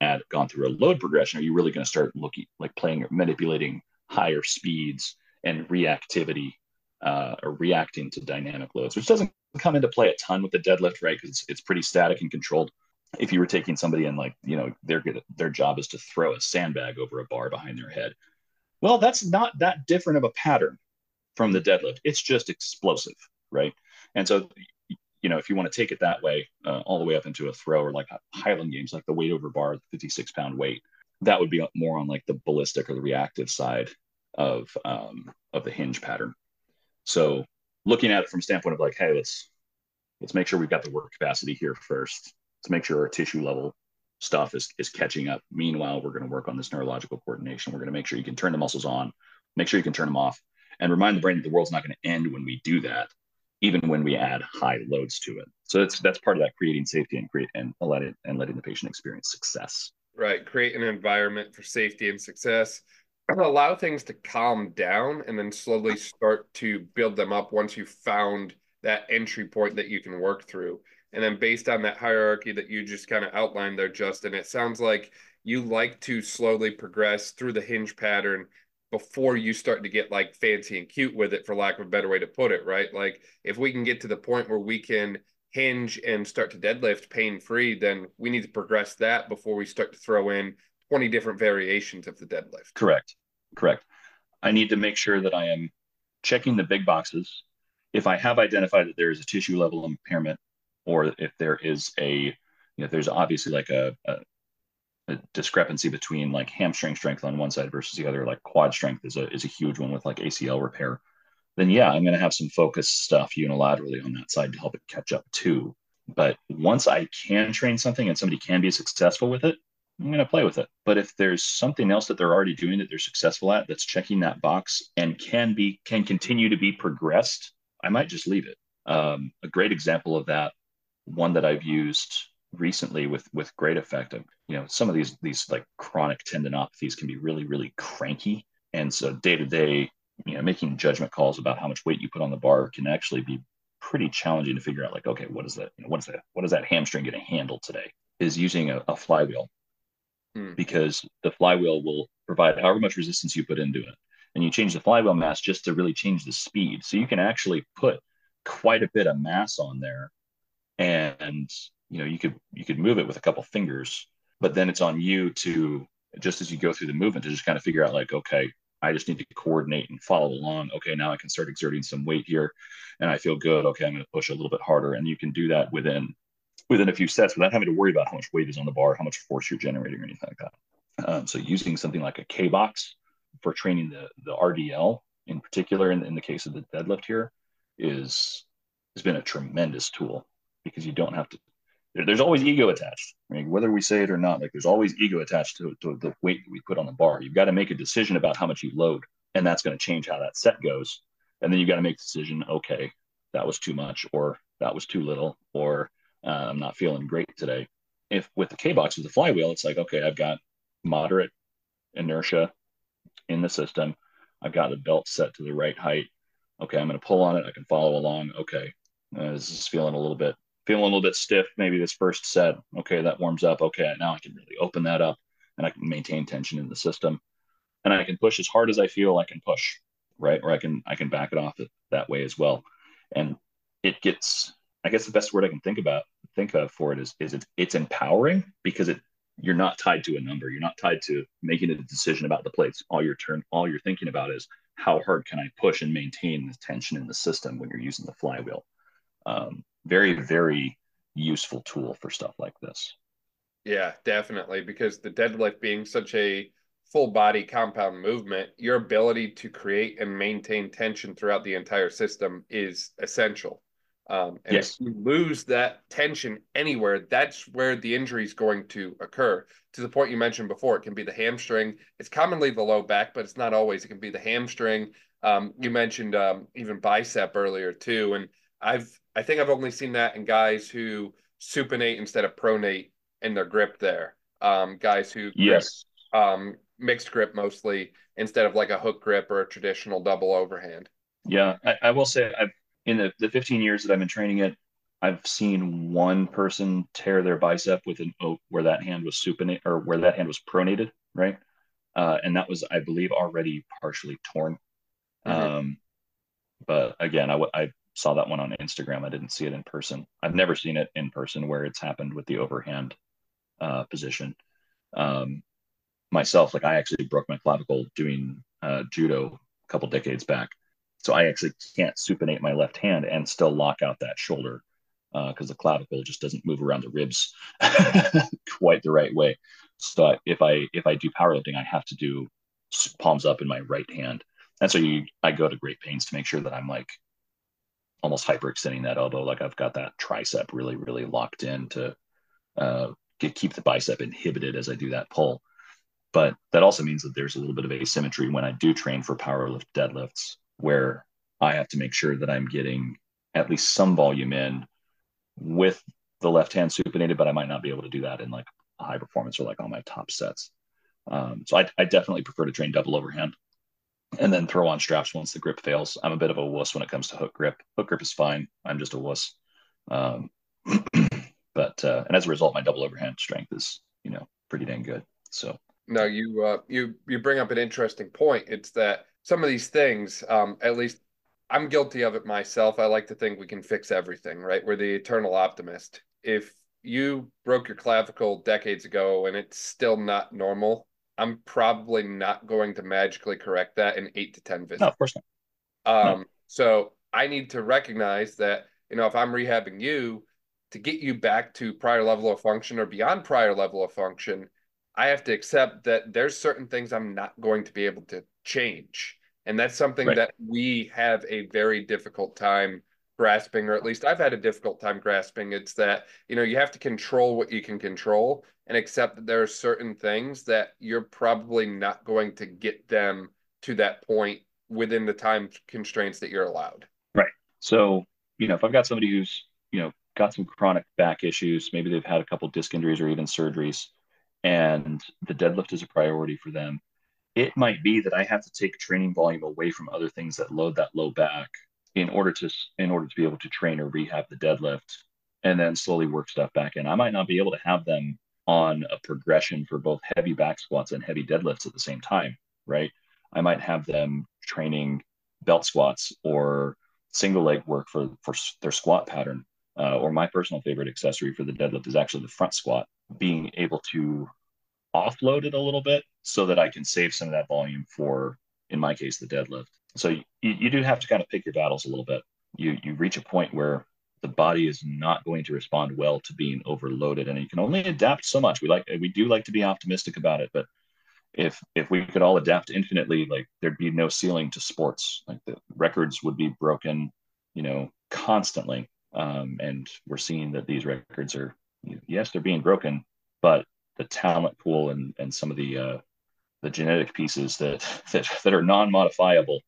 add, gone through a load progression are you really going to start looking like playing or manipulating higher speeds and reactivity uh, or reacting to dynamic loads, which doesn't come into play a ton with the deadlift, right? Because it's, it's pretty static and controlled. If you were taking somebody and like, you know, their their job is to throw a sandbag over a bar behind their head. Well, that's not that different of a pattern from the deadlift. It's just explosive, right? And so you know, if you want to take it that way, uh, all the way up into a throw or like Highland games, like the weight over bar, 56 pound weight, that would be more on like the ballistic or the reactive side of um, of the hinge pattern. So looking at it from standpoint of like, hey, let's let's make sure we've got the work capacity here first. Let's make sure our tissue level stuff is is catching up. Meanwhile, we're going to work on this neurological coordination. We're going to make sure you can turn the muscles on, make sure you can turn them off, and remind the brain that the world's not going to end when we do that even when we add high loads to it. So that's that's part of that creating safety and create and letting and letting the patient experience success. Right. Create an environment for safety and success. Allow things to calm down and then slowly start to build them up once you've found that entry point that you can work through. And then based on that hierarchy that you just kind of outlined there, Justin, it sounds like you like to slowly progress through the hinge pattern before you start to get like fancy and cute with it for lack of a better way to put it right like if we can get to the point where we can hinge and start to deadlift pain free, then we need to progress that before we start to throw in 20 different variations of the deadlift. Correct. Correct. I need to make sure that I am checking the big boxes. If I have identified that there is a tissue level impairment, or if there is a, you know, there's obviously like a, a, a discrepancy between like hamstring strength on one side versus the other, like quad strength is a is a huge one with like ACL repair then yeah, I'm going to have some focus stuff unilaterally on that side to help it catch up too. But once I can train something and somebody can be successful with it, I'm going to play with it. But if there's something else that they're already doing that they're successful at that's checking that box and can be can continue to be progressed, I might just leave it. Um, a great example of that, one that I've used recently with with great effect. Of, You know, some of these these like chronic tendinopathies can be really really cranky, and so day to day you know making judgment calls about how much weight you put on the bar can actually be pretty challenging to figure out like okay what is that you know, what is that what is that hamstring going to handle today is using a, a flywheel hmm. because the flywheel will provide however much resistance you put into it and you change the flywheel mass just to really change the speed so you can actually put quite a bit of mass on there and you know you could you could move it with a couple fingers but then it's on you to just as you go through the movement to just kind of figure out like okay I just need to coordinate and follow along. Okay, now I can start exerting some weight here and I feel good. Okay, I'm going to push a little bit harder. And you can do that within within a few sets without having to worry about how much weight is on the bar, how much force you're generating or anything like that. Um, so using something like a K box for training the the RDL in particular, in, in the case of the deadlift here, is has been a tremendous tool because you don't have to there's always ego attached. I mean, whether we say it or not, like there's always ego attached to, to the weight that we put on the bar. You've got to make a decision about how much you load, and that's going to change how that set goes. And then you've got to make the decision, okay, that was too much, or that was too little, or uh, I'm not feeling great today. If with the K box with the flywheel, it's like, okay, I've got moderate inertia in the system. I've got the belt set to the right height. Okay, I'm going to pull on it. I can follow along. Okay, uh, this is feeling a little bit feeling a little bit stiff maybe this first set. Okay that warms up. Okay now i can really open that up and i can maintain tension in the system. And i can push as hard as i feel i can push right? Or i can i can back it off that way as well. And it gets i guess the best word i can think about think of for it is is it, it's empowering because it you're not tied to a number. You're not tied to making a decision about the plates. All your turn all you're thinking about is how hard can i push and maintain the tension in the system when you're using the flywheel? Um, very very useful tool for stuff like this yeah definitely because the deadlift being such a full body compound movement your ability to create and maintain tension throughout the entire system is essential um, and yes. if you lose that tension anywhere, that's where the injury is going to occur. To the point you mentioned before, it can be the hamstring. It's commonly the low back, but it's not always. It can be the hamstring. Um, you mentioned um, even bicep earlier too, and I've I think I've only seen that in guys who supinate instead of pronate in their grip there. Um, guys who yes grip, um, mixed grip mostly instead of like a hook grip or a traditional double overhand. Yeah, I, I will say I've in the, the 15 years that I've been training it, I've seen one person tear their bicep with an oak where that hand was supinate or where that hand was pronated, right? Uh, and that was, I believe, already partially torn. Mm-hmm. Um, but again, I, I saw that one on Instagram. I didn't see it in person. I've never seen it in person where it's happened with the overhand uh, position. Um, myself, like I actually broke my clavicle doing uh, judo a couple decades back. So I actually can't supinate my left hand and still lock out that shoulder because uh, the clavicle just doesn't move around the ribs quite the right way. So if I if I do powerlifting, I have to do palms up in my right hand, and so you I go to great pains to make sure that I'm like almost hyperextending that elbow. Like I've got that tricep really, really locked in to uh, get, keep the bicep inhibited as I do that pull. But that also means that there's a little bit of asymmetry when I do train for power lift deadlifts, where I have to make sure that I'm getting at least some volume in with the left hand supinated, but I might not be able to do that in like a high performance or like on my top sets. Um, so I, I definitely prefer to train double overhand and then throw on straps once the grip fails. I'm a bit of a wuss when it comes to hook grip. Hook grip is fine. I'm just a wuss. Um, but uh, and as a result, my double overhand strength is you know pretty dang good. So no, you uh, you you bring up an interesting point. It's that some of these things, um, at least I'm guilty of it myself. I like to think we can fix everything, right? We're the eternal optimist. If you broke your clavicle decades ago and it's still not normal, I'm probably not going to magically correct that in eight to 10 visits. No, of course not. Um, no. So I need to recognize that, you know, if I'm rehabbing you to get you back to prior level of function or beyond prior level of function, I have to accept that there's certain things I'm not going to be able to change. And that's something right. that we have a very difficult time grasping, or at least I've had a difficult time grasping. It's that, you know, you have to control what you can control and accept that there are certain things that you're probably not going to get them to that point within the time constraints that you're allowed. Right. So, you know, if I've got somebody who's, you know, got some chronic back issues, maybe they've had a couple disc injuries or even surgeries, and the deadlift is a priority for them it might be that I have to take training volume away from other things that load that low back in order to in order to be able to train or rehab the deadlift and then slowly work stuff back in. I might not be able to have them on a progression for both heavy back squats and heavy deadlifts at the same time, right? I might have them training belt squats or single leg work for for their squat pattern. Uh, or my personal favorite accessory for the deadlift is actually the front squat, being able to offload it a little bit so that I can save some of that volume for, in my case, the deadlift. So you, you do have to kind of pick your battles a little bit. You you reach a point where the body is not going to respond well to being overloaded, and you can only adapt so much. We like we do like to be optimistic about it, but if if we could all adapt infinitely, like there'd be no ceiling to sports. Like the records would be broken, you know, constantly. Um, and we're seeing that these records are yes, they're being broken, but the talent pool and and some of the uh, the genetic pieces that that, that are non-modifiable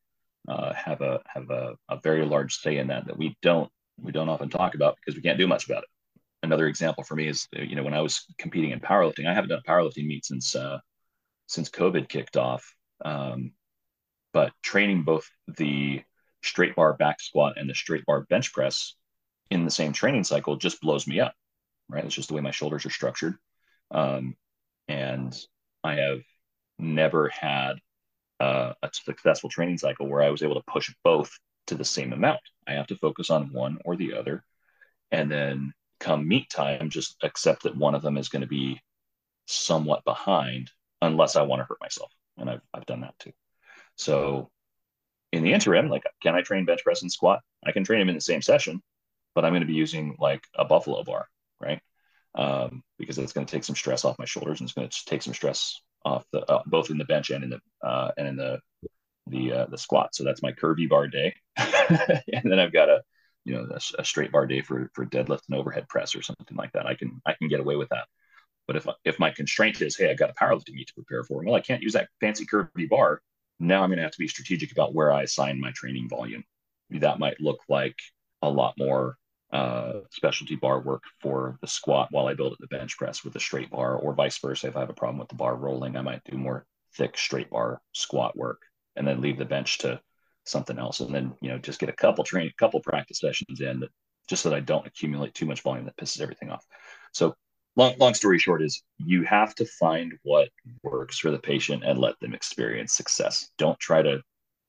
uh, have a have a, a very large say in that that we don't we don't often talk about because we can't do much about it. Another example for me is you know when I was competing in powerlifting, I haven't done a powerlifting meet since uh, since COVID kicked off. Um, but training both the straight bar back squat and the straight bar bench press in the same training cycle just blows me up. Right, it's just the way my shoulders are structured. Um, and I have never had uh, a successful training cycle where I was able to push both to the same amount. I have to focus on one or the other. And then come meet time, just accept that one of them is going to be somewhat behind unless I want to hurt myself. And I've, I've done that too. So in the interim, like, can I train bench press and squat? I can train them in the same session, but I'm going to be using like a buffalo bar, right? um, because it's going to take some stress off my shoulders and it's going to take some stress off the uh, both in the bench and in the uh, and in the the uh, the squat. So that's my curvy bar day, and then I've got a you know a, a, straight bar day for for deadlift and overhead press or something like that. I can I can get away with that. But if if my constraint is hey I've got a powerlifting meet to prepare for, well I can't use that fancy curvy bar. Now I'm going to have to be strategic about where I assign my training volume. That might look like a lot more uh, specialty bar work for the squat while I build at the bench press with a straight bar, or vice versa. If I have a problem with the bar rolling, I might do more thick straight bar squat work and then leave the bench to something else. And then, you know, just get a couple training, couple practice sessions in that just so that I don't accumulate too much volume that pisses everything off. So long, long story short is you have to find what works for the patient and let them experience success. Don't try to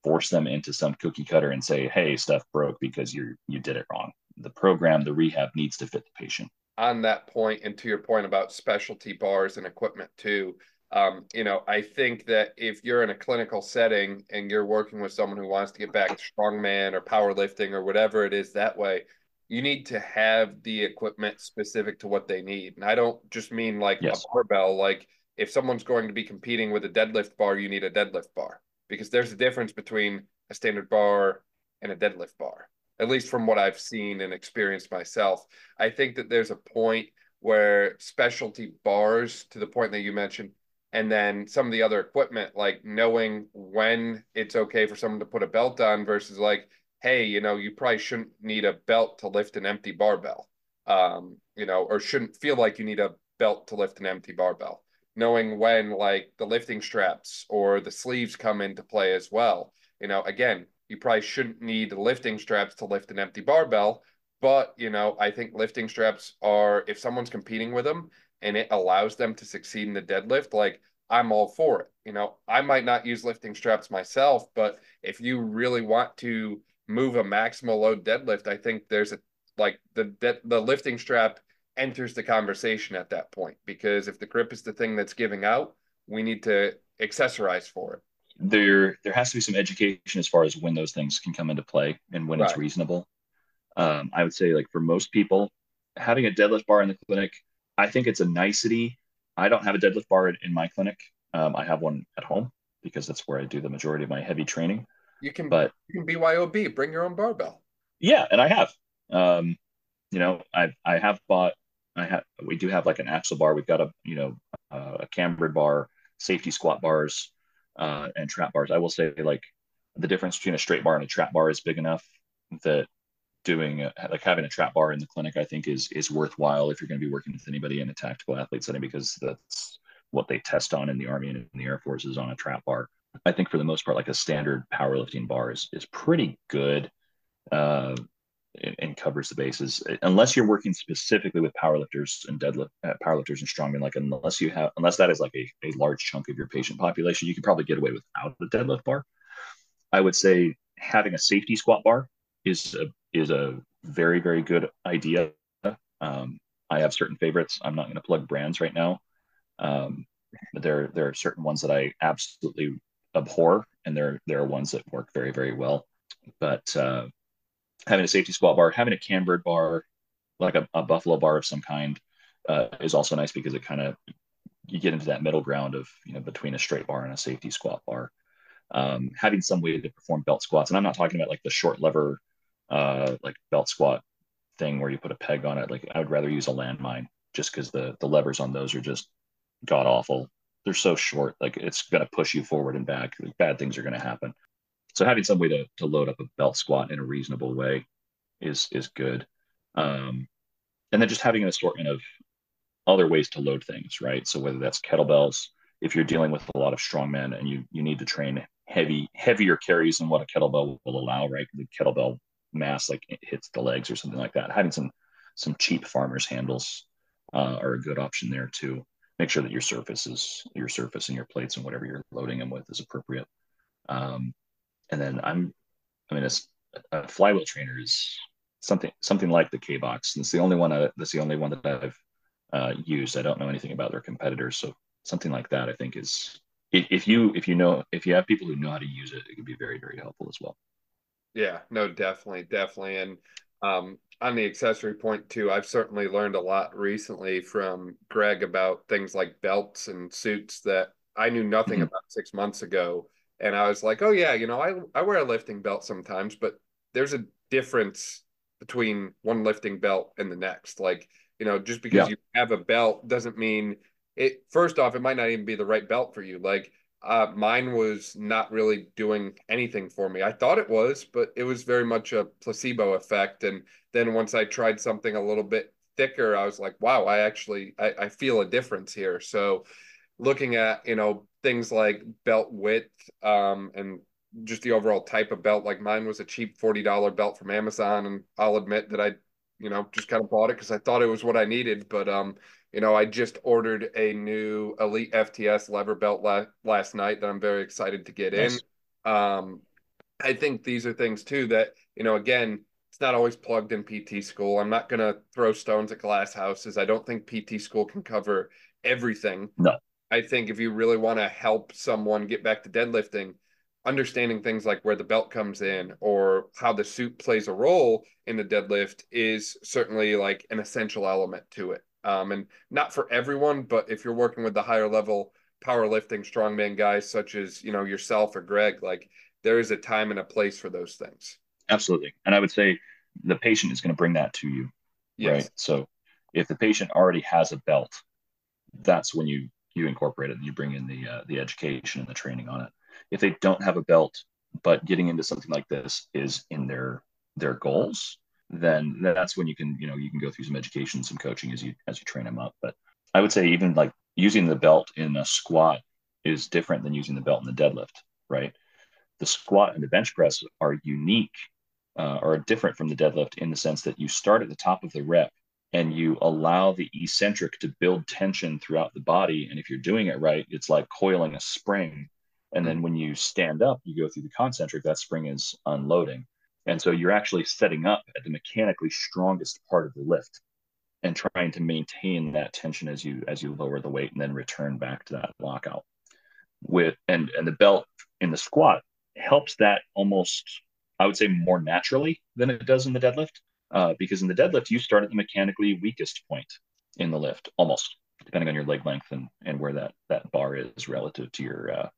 force them into some cookie cutter and say, Hey, stuff broke because you you did it wrong the program, the rehab needs to fit the patient. On that point, and to your point about specialty bars and equipment too, um, you know, I think that if you're in a clinical setting and you're working with someone who wants to get back to strongman or powerlifting or whatever it is that way, you need to have the equipment specific to what they need. And I don't just mean like yes. a barbell. Like if someone's going to be competing with a deadlift bar, you need a deadlift bar because there's a difference between a standard bar and a deadlift bar at least from what I've seen and experienced myself. I think that there's a point where specialty bars, to the point that you mentioned, and then some of the other equipment, like knowing when it's okay for someone to put a belt on versus like, hey, you know, you probably shouldn't need a belt to lift an empty barbell, um, you know, or shouldn't feel like you need a belt to lift an empty barbell. Knowing when like the lifting straps or the sleeves come into play as well. You know, again, you probably shouldn't need lifting straps to lift an empty barbell. But, you know, I think lifting straps are, if someone's competing with them and it allows them to succeed in the deadlift, like I'm all for it. You know, I might not use lifting straps myself, but if you really want to move a maximal load deadlift, I think there's a like the the lifting strap enters the conversation at that point because if the grip is the thing that's giving out, we need to accessorize for it. There there has to be some education as far as when those things can come into play and when right. it's reasonable. Um, I would say like for most people, having a deadlift bar in the clinic, I think it's a nicety. I don't have a deadlift bar in my clinic. Um, I have one at home because that's where I do the majority of my heavy training. You can, but you can BYOB, bring your own barbell. Yeah, and I have. Um, you know, I I have bought. I have. We do have like an axle bar. We've got a you know uh, a cambered bar, safety squat bars, uh, and trap bars. I will say like the difference between a straight bar and a trap bar is big enough that doing like having a trap bar in the clinic, I think is is worthwhile if you're going to be working with anybody in a tactical athlete setting because that's what they test on in the Army and in the Air Force is on a trap bar. I think for the most part, like a standard powerlifting bar is, is pretty good uh, and, and, covers the bases. Unless you're working specifically with powerlifters and deadlift uh, powerlifters and strongmen, like unless you have unless that is like a, a large chunk of your patient population, you can probably get away without the deadlift bar. I would say having a safety squat bar is a is a very very good idea. Um, I have certain favorites. I'm not going to plug brands right now. Um, but there there are certain ones that I absolutely abhor, and there there are ones that work very very well. But uh, having a safety squat bar, having a cambered bar, like a, a buffalo bar of some kind, uh, is also nice because it kind of you get into that middle ground of you know between a straight bar and a safety squat bar. Um, having some way to perform belt squats, and I'm not talking about like the short lever, uh, like belt squat thing where you put a peg on it. Like I would rather use a landmine just because the the levers on those are just god awful. They're so short, like it's to push you forward and back. Bad things are to happen. So having some way to, to load up a belt squat in a reasonable way is is good. Um, and then just having an assortment of other ways to load things, right? So whether that's kettlebells, if you're dealing with a lot of strongmen and you you need to train heavy heavier carries than what a kettlebell will allow, right? The kettlebell mass like it hits the legs or something like that. Having some some cheap farmers handles uh, are a good option there too make sure that your surface is your surface and your plates and whatever you're loading them with is appropriate. Um, and then I'm, I mean, a, a flywheel trainer is something something like the K box. And It's the only one. I, that's the only one that I've uh, used. I don't know anything about their competitors, so something like that I think is if you if you know if you have people who know how to use it, it can be very very helpful as well. Yeah, no, definitely, definitely, and um, on the accessory point too, I've certainly learned a lot recently from Greg about things like belts and suits that I knew nothing mm-hmm. about six months ago. And I was like, oh yeah, you know, I I wear a lifting belt sometimes, but there's a difference between one lifting belt and the next. Like, you know, just because yeah. you have a belt doesn't mean it first off, it might not even be the right belt for you. Like uh, mine was not really doing anything for me. I thought it was, but it was very much a placebo effect. And then once I tried something a little bit thicker, I was like, wow, I actually I, I feel a difference here. So looking at, you know, things like belt width um, and just the overall type of belt, like mine was a cheap $40 belt from Amazon. And I'll admit that I, you know, just kind of bought it because I thought it was what I needed. But um, you know, I just ordered a new Elite FTS lever belt la- last night that I'm very excited to get nice. in. Um, I think these are things too that, you know, again, it's not always plugged in PT school. I'm not going to throw stones at glass houses. I don't think PT school can cover everything. No. I think if you really want to help someone get back to deadlifting, understanding things like where the belt comes in or how the suit plays a role in the deadlift is certainly like an essential element to it. Um, and not for everyone, but if you're working with the higher level powerlifting strongman guys, such as you know yourself or Greg, like there is a time and a place for those things. Absolutely, and I would say the patient is going to bring that to you, yes. right? So if the patient already has a belt, that's when you you incorporate it and you bring in the uh, the education and the training on it. If they don't have a belt, but getting into something like this is in their their goals, then that's when you can you know you can go through some education some coaching as you as you train them up. But i would say even like using the belt in a squat is different than using the belt in the deadlift right? The squat and the bench press are unique uh, or different from the deadlift in the sense that you start at the top of the rep and you allow the eccentric to build tension throughout the body. And if you're doing it right it's like coiling a spring. And then when you stand up you go through the concentric that spring is unloading And so you're actually setting up at the mechanically strongest part of the lift and trying to maintain that tension as you as you lower the weight and then return back to that lockout. With and and the belt in the squat helps that almost I would say more naturally than it does in the deadlift. Uh, because in the deadlift, you start at the mechanically weakest point in the lift, almost depending on your leg length and, and where that, that bar is relative to your, uh,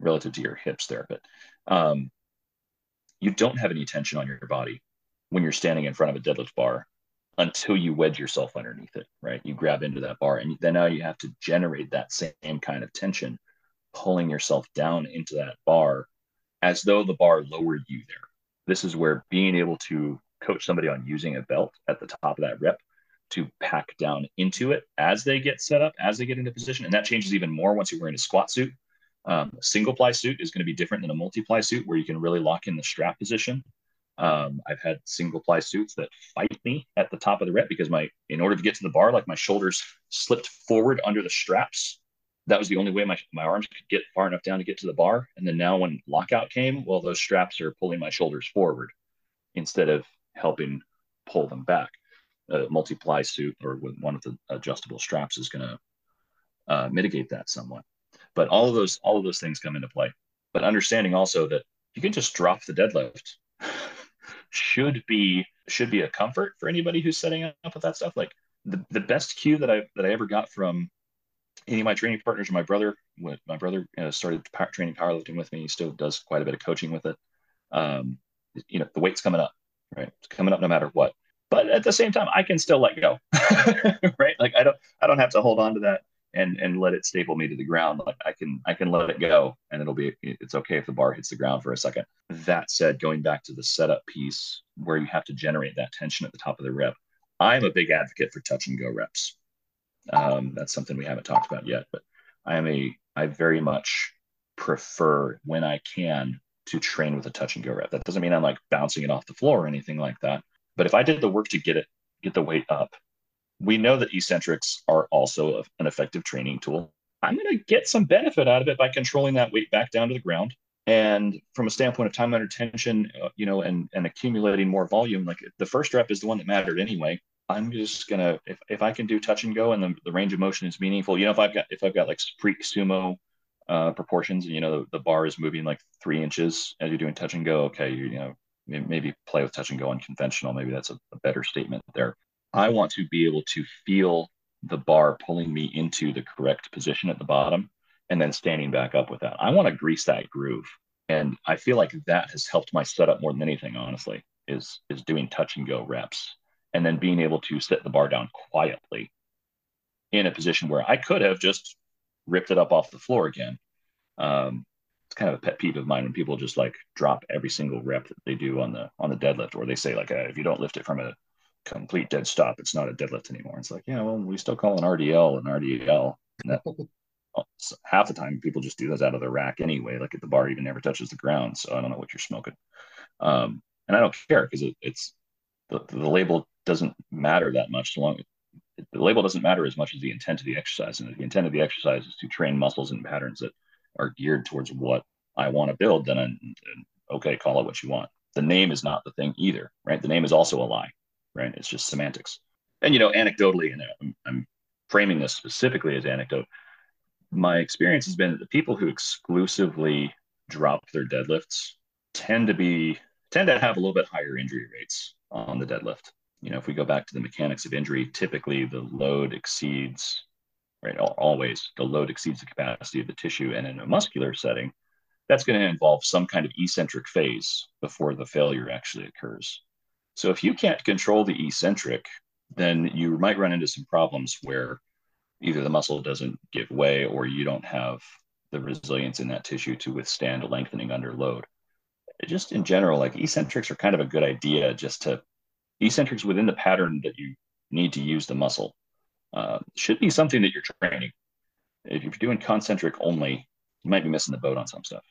relative to your hips there. But um, you don't have any tension on your body when you're standing in front of a deadlift bar until you wedge yourself underneath it, right? You grab into that bar and then now you have to generate that same kind of tension, pulling yourself down into that bar as though the bar lowered you there. This is where being able to coach somebody on using a belt at the top of that rep to pack down into it as they get set up, as they get into position. And that changes even more once you're wearing a squat suit. Um, a single ply suit is going to be different than a multi-ply suit where you can really lock in the strap position. Um, I've had single ply suits that fight me at the top of the rep because my, in order to get to the bar, like my shoulders slipped forward under the straps. That was the only way my, my arms could get far enough down to get to the bar. And then now when lockout came, well, those straps are pulling my shoulders forward instead of helping pull them back. A multi-ply suit or with one of the adjustable straps is going to uh, mitigate that somewhat. But all of those all of those things come into play. But understanding also that you can just drop the deadlift should be should be a comfort for anybody who's setting up with that stuff. Like the, the best cue that I that I ever got from any of my training partners, or my brother, when my brother uh, started training powerlifting with me, he still does quite a bit of coaching with it. Um, you know, the weight's coming up right? It's coming up no matter what. But at the same time, I can still let go, right? Like I don't, I don't have to hold on to that and and let it staple me to the ground. Like I can, I can let it go, and it'll be, it's okay if the bar hits the ground for a second. That said, going back to the setup piece where you have to generate that tension at the top of the rep, I'm a big advocate for touch and go reps. Um, that's something we haven't talked about yet, but I am a, I very much prefer when I can to train with a touch and go rep. That doesn't mean I'm like bouncing it off the floor or anything like that. But if I did the work to get it, get the weight up, we know that eccentrics are also an effective training tool. I'm going to get some benefit out of it by controlling that weight back down to the ground. And from a standpoint of time under tension, uh, you know, and and accumulating more volume, like the first rep is the one that mattered anyway. I'm just gonna if, if I can do touch and go and the, the range of motion is meaningful, you know, if I've got if I've got like freak sumo uh, proportions. And you know, the, the, bar is moving like three inches as you're doing touch and go. Okay, you, you know, maybe play with touch and go unconventional. Maybe that's a, a better statement there. I want to be able to feel the bar pulling me into the correct position at the bottom and then standing back up with that. I want to grease that groove. And I feel like that has helped my setup more than anything, honestly, is is doing touch and go reps and then being able to set the bar down quietly in a position where I could have just ripped it up off the floor again. Um, it's kind of a pet peeve of mine when people just like drop every single rep that they do on the on the deadlift, or they say like, uh, if you don't lift it from a complete dead stop, it's not a deadlift anymore. It's like, yeah, well, we still call an RDL an RDL. That, half the time, people just do those out of the rack anyway. Like the bar even never touches the ground, so I don't know what you're smoking. Um, and I don't care because it, it's the, the label doesn't matter that much so long the label doesn't matter as much as the intent of the exercise. And if the intent of the exercise is to train muscles and patterns that are geared towards what I want to build, then I'm, okay, call it what you want. The name is not the thing either, right? The name is also a lie, right? It's just semantics. And you know, anecdotally, and I'm, I'm framing this specifically as anecdote. My experience has been that the people who exclusively drop their deadlifts tend to be tend to have a little bit higher injury rates on the deadlift you know, if we go back to the mechanics of injury, typically the load exceeds, right? Always the load exceeds the capacity of the tissue. And in a muscular setting, that's going to involve some kind of eccentric phase before the failure actually occurs. So if you can't control the eccentric, then you might run into some problems where either the muscle doesn't give way or you don't have the resilience in that tissue to withstand lengthening under load. Just in general, like eccentrics are kind of a good idea just to eccentrics within the pattern that you need to use the muscle uh, should be something that you're training. If you're doing concentric only, you might be missing the boat on some stuff.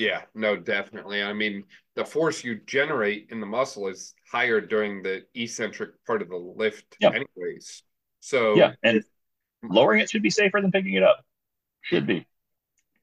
Yeah, no, definitely. I mean, the force you generate in the muscle is higher during the eccentric part of the lift, yeah. anyways. So yeah, and lowering it should be safer than picking it up. Should be.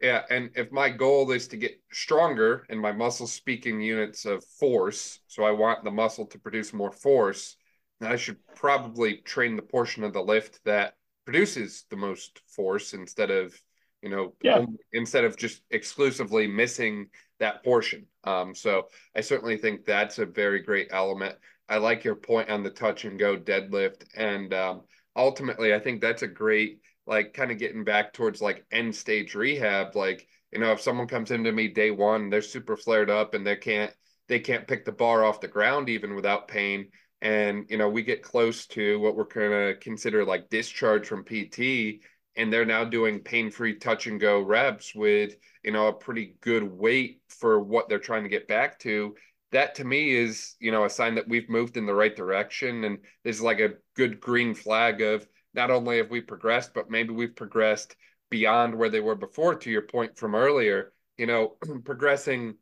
Yeah, and if my goal is to get stronger and my muscle speaking units of force, so I want the muscle to produce more force, then I should probably train the portion of the lift that produces the most force instead of, you know, yeah. instead of just exclusively missing that portion. Um, so I certainly think that's a very great element. I like your point on the touch and go deadlift, and um, ultimately, I think that's a great like kind of getting back towards like end stage rehab. Like you know, if someone comes into me day one, they're super flared up and they can't they can't pick the bar off the ground even without pain. And you know, we get close to what we're gonna consider like discharge from PT, and they're now doing pain-free touch and go reps with you know a pretty good weight for what they're trying to get back to that to me is you know a sign that we've moved in the right direction and this is like a good green flag of not only have we progressed but maybe we've progressed beyond where they were before to your point from earlier you know progressing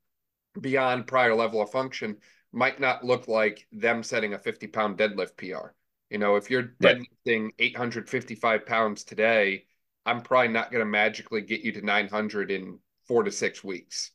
beyond prior level of function might not look like them setting a 50 pound deadlift pr you know if you're deadlifting 855 pounds today i'm probably not going to magically get you to 900 in four to six weeks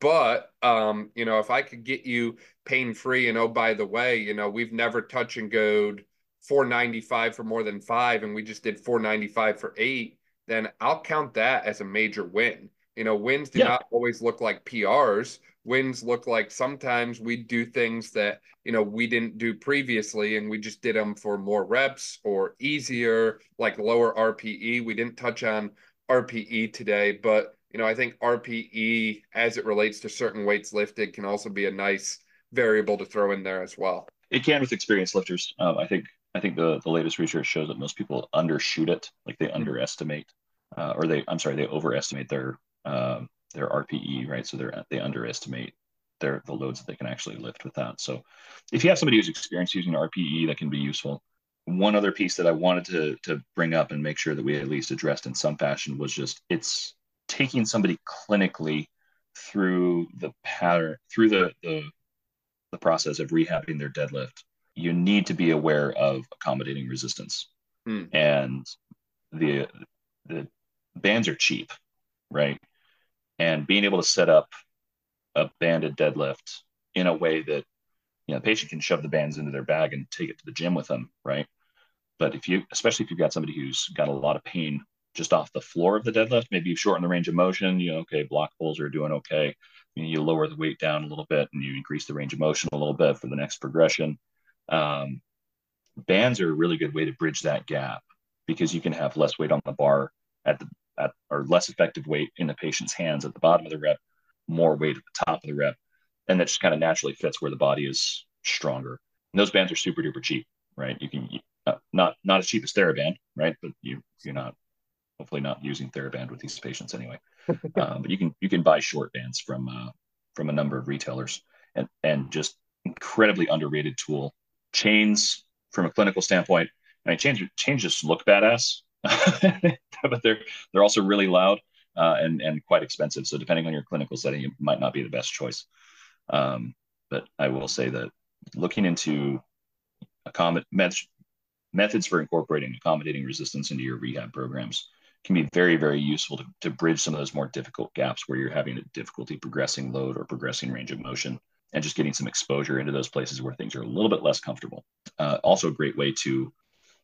but um, you know, if I could get you pain free, and oh by the way, you know, we've never touch and goed 495 for more than five, and we just did 495 for eight, then I'll count that as a major win. You know, wins do yeah. not always look like PRs. Wins look like sometimes we do things that, you know, we didn't do previously and we just did them for more reps or easier, like lower RPE. We didn't touch on RPE today, but you know, I think RPE as it relates to certain weights lifted can also be a nice variable to throw in there as well. It can with experienced lifters. Um, I think I think the the latest research shows that most people undershoot it, like they mm-hmm. underestimate, uh, or they I'm sorry, they overestimate their um, their RPE, right? So they're they underestimate their the loads that they can actually lift with that. So if you have somebody who's experienced using RPE, that can be useful. One other piece that I wanted to to bring up and make sure that we at least addressed in some fashion was just it's taking somebody clinically through the pattern through the, the the process of rehabbing their deadlift you need to be aware of accommodating resistance hmm. and the the bands are cheap right and being able to set up a banded deadlift in a way that you know the patient can shove the bands into their bag and take it to the gym with them right but if you especially if you've got somebody who's got a lot of pain just off the floor of the deadlift. Maybe you shorten the range of motion. You know, okay, block pulls are doing okay. You, know, you lower the weight down a little bit and you increase the range of motion a little bit for the next progression. Um, bands are a really good way to bridge that gap because you can have less weight on the bar at the at or less effective weight in the patient's hands at the bottom of the rep, more weight at the top of the rep, and that just kind of naturally fits where the body is stronger. And those bands are super duper cheap, right? You can uh, not not as cheap as TheraBand, right? But you you're not hopefully not using TheraBand with these patients anyway. um, but you can you can buy short bands from uh, from a number of retailers and and just incredibly underrated tool. Chains from a clinical standpoint, I mean, chains chains just look badass, but they're they're also really loud uh, and and quite expensive. So depending on your clinical setting, it might not be the best choice. Um, but I will say that looking into accommod- methods for incorporating accommodating resistance into your rehab programs can be very, very useful to, to bridge some of those more difficult gaps where you're having a difficulty progressing load or progressing range of motion and just getting some exposure into those places where things are a little bit less comfortable. Uh, also a great way to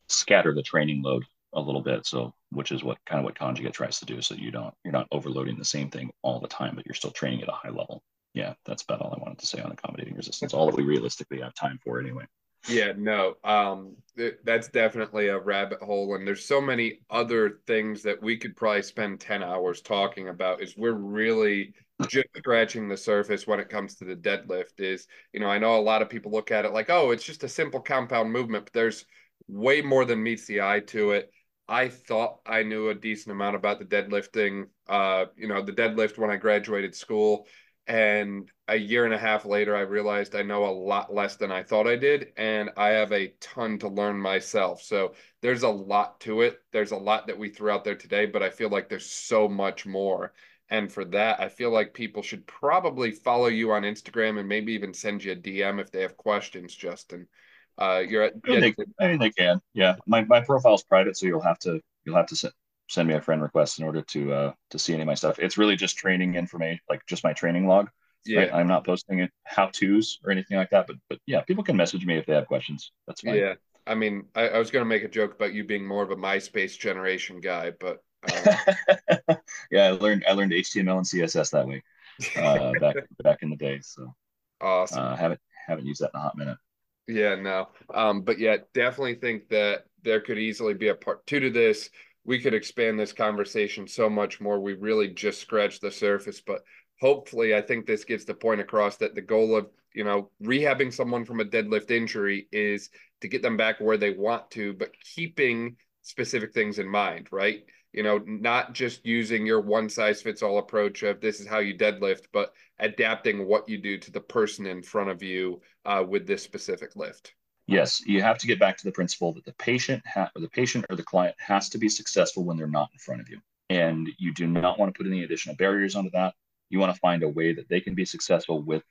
scatter the training load a little bit. So, which is what kind of what conjugate tries to do. So you don't, you're not overloading the same thing all the time, but you're still training at a high level. Yeah, that's about all I wanted to say on accommodating resistance. All that we realistically have time for anyway. Yeah, no, um, that's definitely a rabbit hole, and there's so many other things that we could probably spend ten hours talking about. Is we're really just scratching the surface when it comes to the deadlift. Is you know I know a lot of people look at it like, oh, it's just a simple compound movement, but there's way more than meets the eye to it. I thought I knew a decent amount about the deadlifting. Uh, you know, the deadlift when I graduated school and a year and a half later, I realized I know a lot less than I thought I did. And I have a ton to learn myself. So there's a lot to it. There's a lot that we threw out there today, but I feel like there's so much more. And for that, I feel like people should probably follow you on Instagram and maybe even send you a DM if they have questions, Justin. Uh, you're at. I, think, I think they can. Yeah, my my profile's private, so you'll have to you'll have to send send me a friend request in order to uh, to see any of my stuff. It's really just training information, like just my training log. Yeah, right? I'm not posting how tos or anything like that, but but yeah, people can message me if they have questions. That's fine. Yeah, I mean, I, I was going to make a joke about you being more of a MySpace generation guy, but uh... yeah, I learned I learned HTML and CSS that way uh, back back in the day. So awesome. Uh, haven't haven't used that in a hot minute. Yeah, no. Um, but yeah, definitely think that there could easily be a part two to this. We could expand this conversation so much more. We really just scratched the surface, but hopefully, I think this gets the point across that the goal of you know rehabbing someone from a deadlift injury is to get them back where they want to, but keeping specific things in mind, right? You know, not just using your one size fits all approach of this is how you deadlift, but adapting what you do to the person in front of you uh, with this specific lift. Yes, you have to get back to the principle that the patient ha- or the patient or the client has to be successful when they're not in front of you, and you do not want to put any additional barriers onto that. You want to find a way that they can be successful with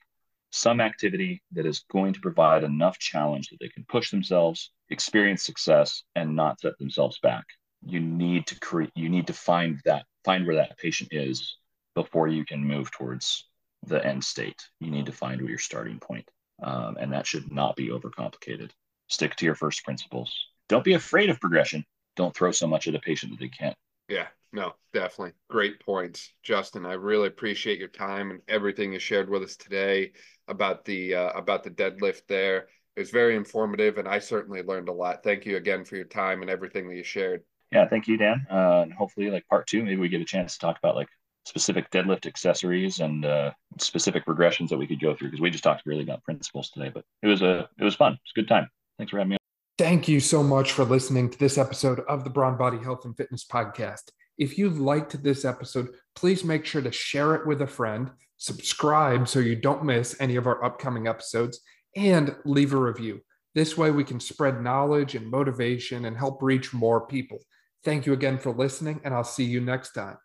some activity that is going to provide enough challenge that they can push themselves, experience success, and not set themselves back. You need to create, you need to find that, find where that patient is before you can move towards the end state. You need to find where your starting point. Um, and that should not be overcomplicated. Stick to your first principles. Don't be afraid of progression. Don't throw so much at a patient that they can't yeah, no, definitely. Great points, Justin. I really appreciate your time and everything you shared with us today about the uh, about the deadlift there. It was very informative and I certainly learned a lot. Thank you again for your time and everything that you shared. Yeah, thank you, Dan. Uh, and hopefully like part 2, maybe we get a chance to talk about like specific deadlift accessories and uh, specific regressions that we could go through because we just talked really about principles today, but it was a it was fun. It's a good time. Thanks for having me. Thank you so much for listening to this episode of the Brawn Body Health and Fitness Podcast. If you liked this episode, please make sure to share it with a friend, subscribe so you don't miss any of our upcoming episodes, and leave a review. This way, we can spread knowledge and motivation and help reach more people. Thank you again for listening, and I'll see you next time.